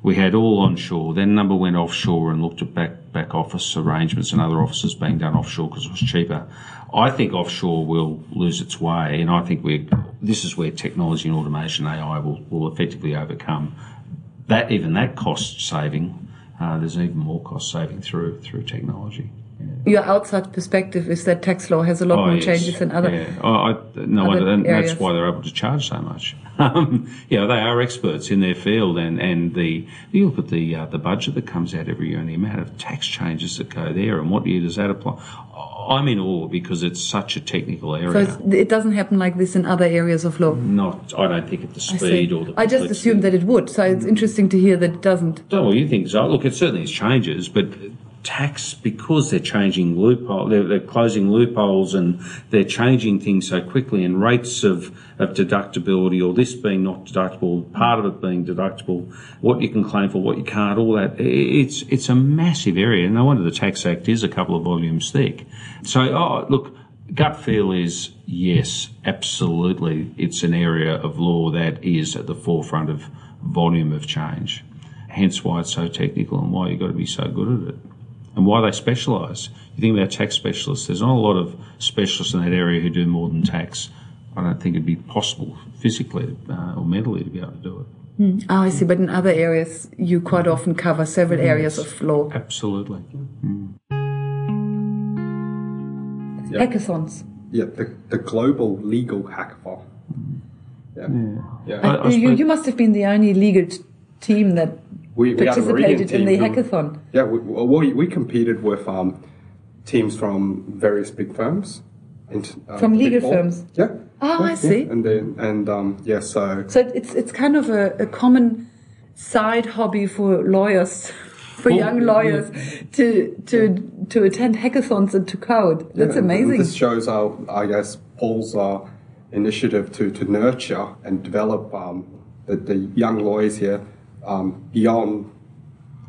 S3: we had all onshore. Then number went offshore and looked at back back office arrangements and other offices being done offshore because it was cheaper. I think offshore will lose its way, and I think we this is where technology and automation AI will, will effectively overcome that. Even that cost saving, uh, there's even more cost saving through through technology.
S2: Your outside perspective is that tax law has a lot oh, more
S3: yes.
S2: changes than other.
S3: Yeah. Oh, I, no, other and that's why they're able to charge so much. Um, know, they are experts in their field, and, and the you look at the uh, the budget that comes out every year and the amount of tax changes that go there, and what year does that apply? I'm in awe because it's such a technical area.
S2: So it doesn't happen like this in other areas of law.
S3: Not, I don't think at the speed or the.
S2: I just assumed that it would, so it's interesting to hear that it doesn't.
S3: Oh, well, you think so? Look, it certainly has changes, but tax because they're changing loophole, they're, they're, closing loopholes and they're changing things so quickly and rates of, of deductibility or this being not deductible, part of it being deductible, what you can claim for, what you can't, all that. It's, it's a massive area. And no wonder the Tax Act is a couple of volumes thick. So, oh, look, gut feel is yes, absolutely. It's an area of law that is at the forefront of volume of change. Hence why it's so technical and why you've got to be so good at it and why they specialise. You think about tax specialists, there's not a lot of specialists in that area who do more than tax. I don't think it'd be possible physically uh, or mentally to be able to do it.
S2: Mm. Oh, I see. But in other areas, you quite often cover several areas of law.
S3: Absolutely. Mm.
S2: Yep. Hackathons.
S4: Yeah, the, the global legal hackathon.
S2: Yeah. yeah. yeah. I, I you, you must have been the only legal t- team that we, we participated in the who, hackathon.
S4: Yeah, we, we, we competed with um, teams from various big firms.
S2: And, uh, from legal firms.
S4: Yeah.
S2: Oh,
S4: yeah,
S2: I see.
S4: Yeah. And then and um, yeah, so
S2: so it's it's kind of a, a common side hobby for lawyers. For young lawyers to to to attend hackathons and to code, that's amazing.
S4: This shows our, I guess, Paul's uh, initiative to, to nurture and develop um, the, the young lawyers here um, beyond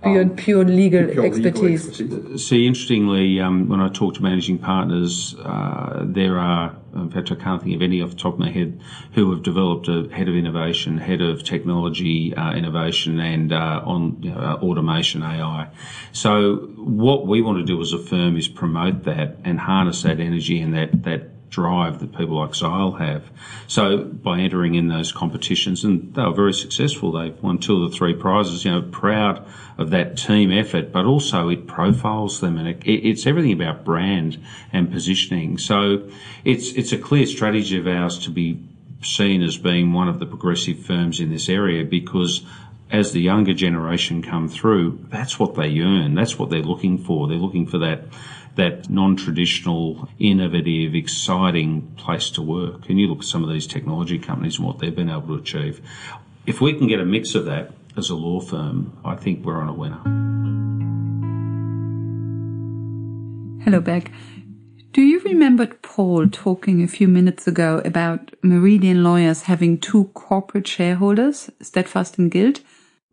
S2: beyond um, pure legal pure expertise. Legal expertise.
S3: See, interestingly, um, when I talk to managing partners, uh, there are, in fact, I can't think of any off the top of my head, who have developed a head of innovation, head of technology uh, innovation, and uh, on you know, uh, automation AI. So, what we want to do as a firm is promote that and harness that energy and that that drive that people like Zile have. So by entering in those competitions, and they were very successful, they won two of the three prizes, you know, proud of that team effort, but also it profiles them and it, it's everything about brand and positioning. So it's, it's a clear strategy of ours to be seen as being one of the progressive firms in this area because as the younger generation come through, that's what they yearn. That's what they're looking for. They're looking for that that non-traditional, innovative, exciting place to work. And you look at some of these technology companies and what they've been able to achieve. If we can get a mix of that as a law firm, I think we're on a winner.
S2: Hello, Beck. Do you remember Paul talking a few minutes ago about Meridian lawyers having two corporate shareholders, Steadfast and Guild?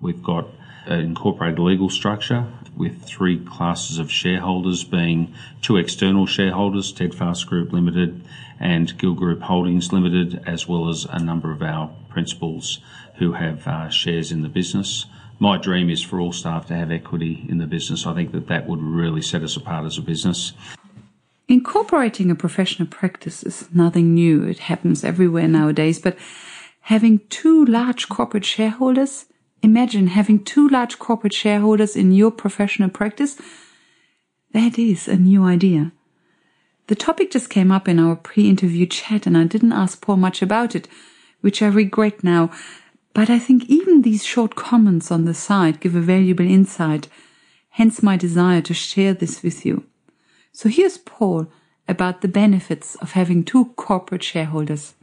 S3: We've got an incorporated legal structure with three classes of shareholders being two external shareholders, Steadfast Group Limited and Guild Group Holdings Limited, as well as a number of our principals who have uh, shares in the business. My dream is for all staff to have equity in the business. I think that that would really set us apart as a business.
S2: Incorporating a professional practice is nothing new. It happens everywhere nowadays, but having two large corporate shareholders Imagine having two large corporate shareholders in your professional practice. That is a new idea. The topic just came up in our pre-interview chat and I didn't ask Paul much about it, which I regret now. But I think even these short comments on the side give a valuable insight, hence my desire to share this with you. So here's Paul about the benefits of having two corporate shareholders.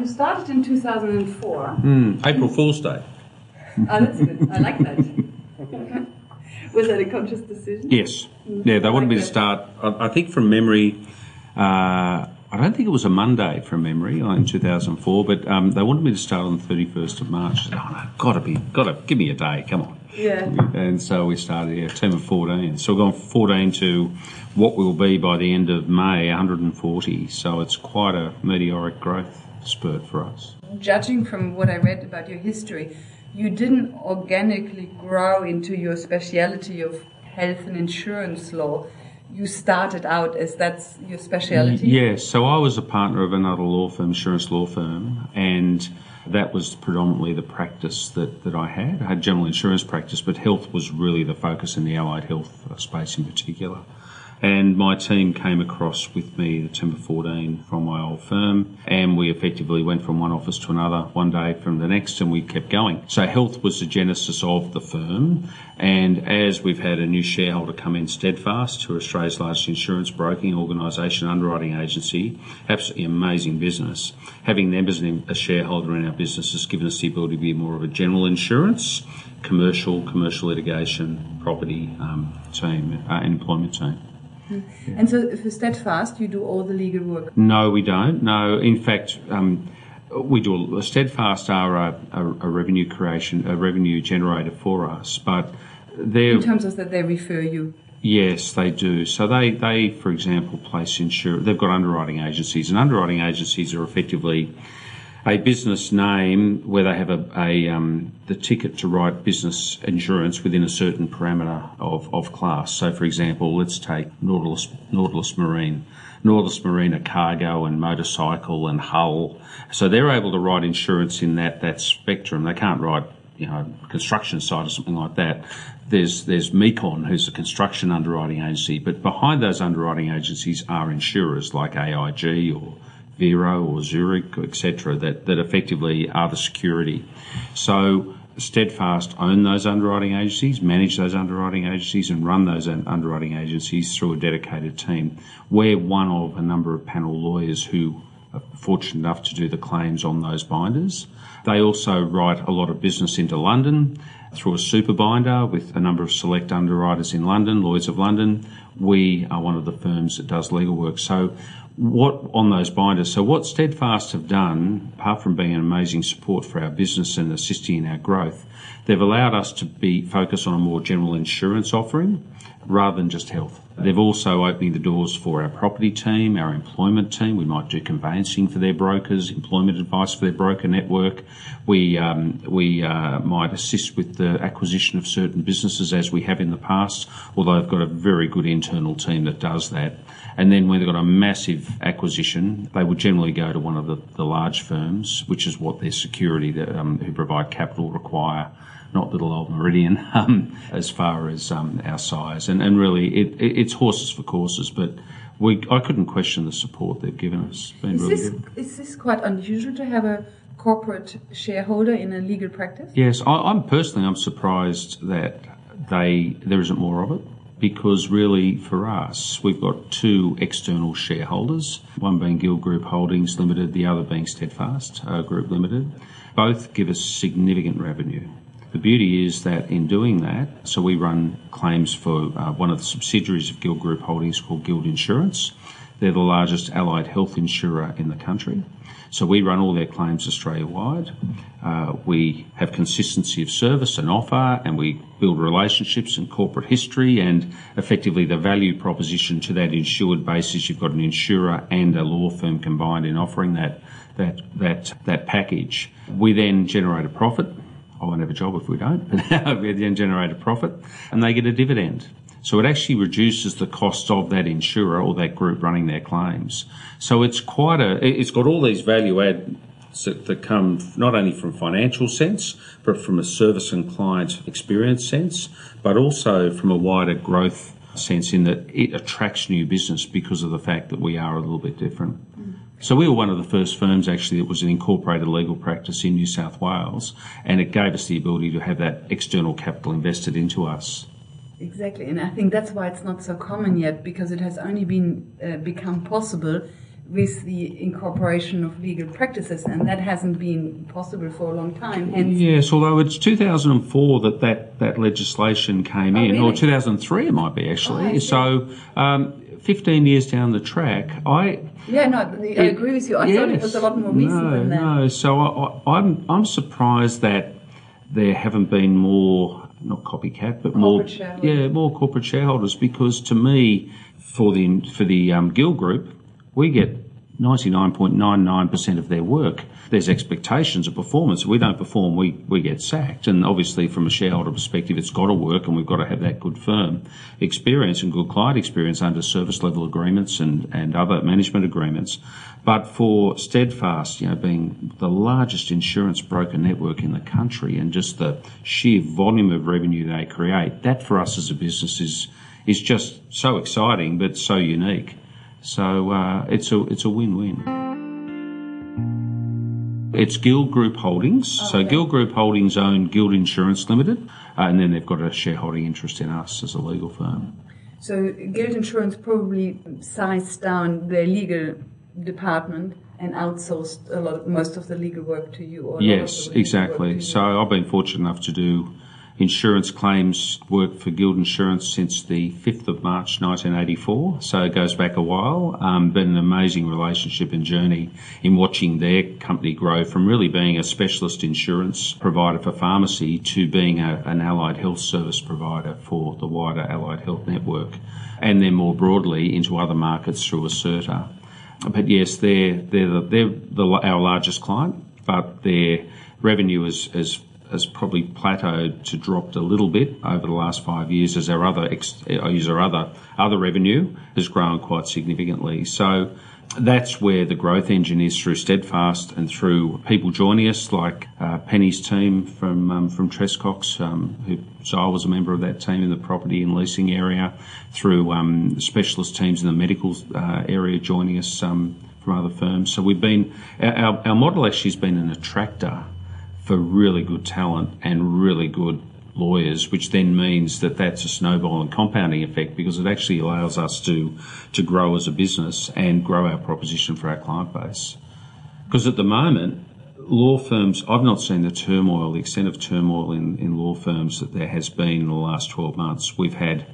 S2: You started in 2004.
S3: Mm, April Fool's Day.
S2: oh, that's good. I like that. Was that a conscious decision?
S3: Yes. Yeah, they wanted me to start, I, I think from memory, uh, I don't think it was a Monday from memory in 2004, but um, they wanted me to start on the 31st of March. Said, oh, no, gotta be, gotta, give me a day, come on.
S2: Yeah.
S3: And so we started a team of 14. So we've gone 14 to what will be by the end of May, 140. So it's quite a meteoric growth spurt for us.
S2: Judging from what I read about your history, you didn't organically grow into your speciality of health and insurance law. You started out as that's your speciality?
S3: Yes. So I was a partner of another law firm, insurance law firm, and that was predominantly the practice that, that I had. I had general insurance practice, but health was really the focus in the allied health uh, space in particular. And my team came across with me, the Timber 14 from my old firm, and we effectively went from one office to another, one day from the next, and we kept going. So health was the genesis of the firm. And as we've had a new shareholder come in, Steadfast, who are Australia's largest insurance broking organisation, underwriting agency, absolutely amazing business. Having them as a shareholder in our business has given us the ability to be more of a general insurance, commercial, commercial litigation, property um, team, uh, employment team.
S2: And so, for Steadfast, you do all the legal work?
S3: No, we don't. No, in fact, um, we do. Steadfast are a, a, a, revenue creation, a revenue generator for us, but they're
S2: in terms of that they refer you.
S3: Yes, they do. So they, they, for example, place insurance. They've got underwriting agencies, and underwriting agencies are effectively a business name where they have a, a um, the ticket to write business insurance within a certain parameter of, of class. So, for example, let's take Nautilus, Nautilus Marine. Nautilus Marine are cargo and motorcycle and hull. So they're able to write insurance in that, that spectrum. They can't write, you know, construction side or something like that. There's, there's Mecon, who's a construction underwriting agency, but behind those underwriting agencies are insurers like AIG or Vero or Zurich, etc., that, that effectively are the security. So Steadfast own those underwriting agencies, manage those underwriting agencies, and run those underwriting agencies through a dedicated team. We're one of a number of panel lawyers who are fortunate enough to do the claims on those binders. They also write a lot of business into London through a super binder with a number of select underwriters in London, Lloyd's of London. We are one of the firms that does legal work. So what on those binders. So what Steadfast have done, apart from being an amazing support for our business and assisting in our growth, they've allowed us to be focused on a more general insurance offering rather than just health. They've also opening the doors for our property team, our employment team. We might do conveyancing for their brokers, employment advice for their broker network. We um, we uh, might assist with the acquisition of certain businesses as we have in the past. Although they've got a very good internal team that does that. And then when they've got a massive acquisition, they would generally go to one of the, the large firms, which is what their security that, um, who provide capital require not little old Meridian, um, as far as um, our size. And, and really, it, it, it's horses for courses, but we, I couldn't question the support they've given us.
S2: Is, really this, is this quite unusual to have a corporate shareholder in a legal practice?
S3: Yes, I, am personally I'm surprised that they there isn't more of it because really for us we've got two external shareholders, one being Guild Group Holdings Limited, the other being Steadfast uh, Group Limited. Both give us significant revenue. The beauty is that in doing that, so we run claims for uh, one of the subsidiaries of Guild Group Holdings called Guild Insurance. They're the largest allied health insurer in the country. So we run all their claims Australia wide. Uh, we have consistency of service and offer, and we build relationships and corporate history, and effectively the value proposition to that insured basis. You've got an insurer and a law firm combined in offering that that that that package. We then generate a profit. I won't have a job if we don't, but we then generate a profit, and they get a dividend. So it actually reduces the cost of that insurer or that group running their claims. So it's quite a, it's got all these value add that come not only from financial sense, but from a service and client experience sense, but also from a wider growth sense in that it attracts new business because of the fact that we are a little bit different. Mm. So we were one of the first firms actually that was an incorporated legal practice in New South Wales, and it gave us the ability to have that external capital invested into us.
S2: Exactly, and I think that's why it's not so common yet because it has only been uh, become possible with the incorporation of legal practices, and that hasn't been possible for a long time. Hence,
S3: yes, although it's 2004 that that, that legislation came
S2: Oh,
S3: in,
S2: really?
S3: or 2003 it might be actually.
S2: Oh,
S3: so. Um, 15 years down the track, I
S2: yeah, no, I agree with you. I thought it was a lot more recent
S3: no,
S2: than that.
S3: No, so I, I, I'm I'm surprised that there haven't been more not copycat, but more
S2: Corporate shareholders.
S3: yeah more corporate shareholders because to me for the for the um, Guild Group we get 99.99% of their work. There's expectations of performance. If we don't perform, we, we get sacked. And obviously, from a shareholder perspective, it's got to work and we've got to have that good firm experience and good client experience under service level agreements and, and other management agreements. But for Steadfast, you know, being the largest insurance broker network in the country and just the sheer volume of revenue they create, that for us as a business is, is just so exciting but so unique. So uh, it's a it's a win-win. It's Guild Group Holdings. so Guild Group Holdings own Guild Insurance Limited, uh, and then they've got a shareholding interest in us as a legal firm.
S2: So Guild Insurance probably sized down their legal department and outsourced a lot, of, most of the legal work to you. Or a lot of
S3: Yes,
S2: the legal work
S3: exactly. So. I've been fortunate enough to do insurance claims work for Guild Insurance since the 5th of March 1984. So it goes back a while. Um, been an amazing relationship and journey in watching their company grow from really being a specialist insurance provider for pharmacy to being a, an allied health service provider for the wider allied health network. And then more broadly into other markets through Acerta. But yes, they're they're the, they're the, our largest client, but their revenue is has has probably plateaued to dropped a little bit over the last five years as our other ex, I use our other other revenue has grown quite significantly. So that's where the growth engine is through Steadfast and through people joining us like uh, Penny's team from um, from Tress Cox, um, who so I was a member of that team in the property and leasing area, through um, specialist teams in the medical uh, area joining us um, from other firms. So we've been our, our model actually has been an attractor for really good talent and really good lawyers, which then means that that's a snowball and compounding effect because it actually allows us to to grow as a business and grow our proposition for our client base. Because at the moment, law firms, I've not seen the turmoil, the extent of turmoil in, in law firms that there has been in the last 12 months. We've had,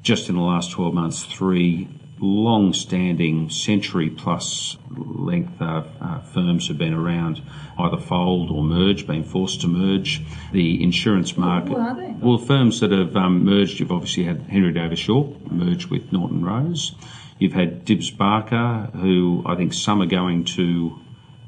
S3: just in the last 12 months, three long standing, century plus length uh, uh, firms have been around, either fold or merge, been forced to merge. The insurance market.
S2: Who are they?
S3: Well, firms that have um, merged, you've obviously had Henry Davis Shaw merge with Norton Rose. You've had Dibbs Barker, who I think some are going to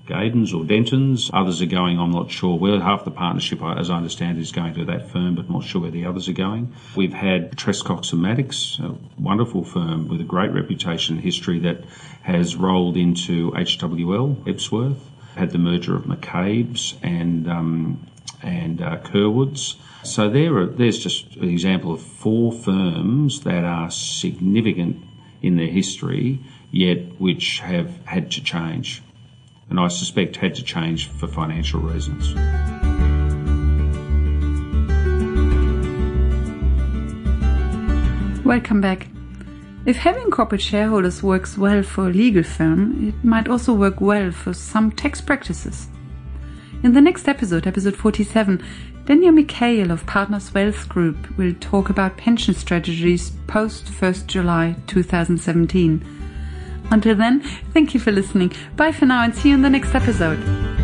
S3: Gadens or Dentons. Others are going, I'm not sure where. Half the partnership, as I understand, is going to that firm, but not sure where the others are going. We've had Tress Cox and Maddox, a wonderful firm with a great reputation and history that has rolled into HWL, Ebsworth. Had the merger of McCabe's and um, and uh, Curwoods. So there are, there's just an example of four firms that are significant in their history, yet which have had to change. And I suspect had to change for financial reasons.
S2: Welcome back. If having corporate shareholders works well for a legal firm, it might also work well for some tax practices. In the next episode, episode 47, Daniel Mikhail of Partners Wealth Group will talk about pension strategies post 1st July 2017. Until then, thank you for listening. Bye for now and see you in the next episode.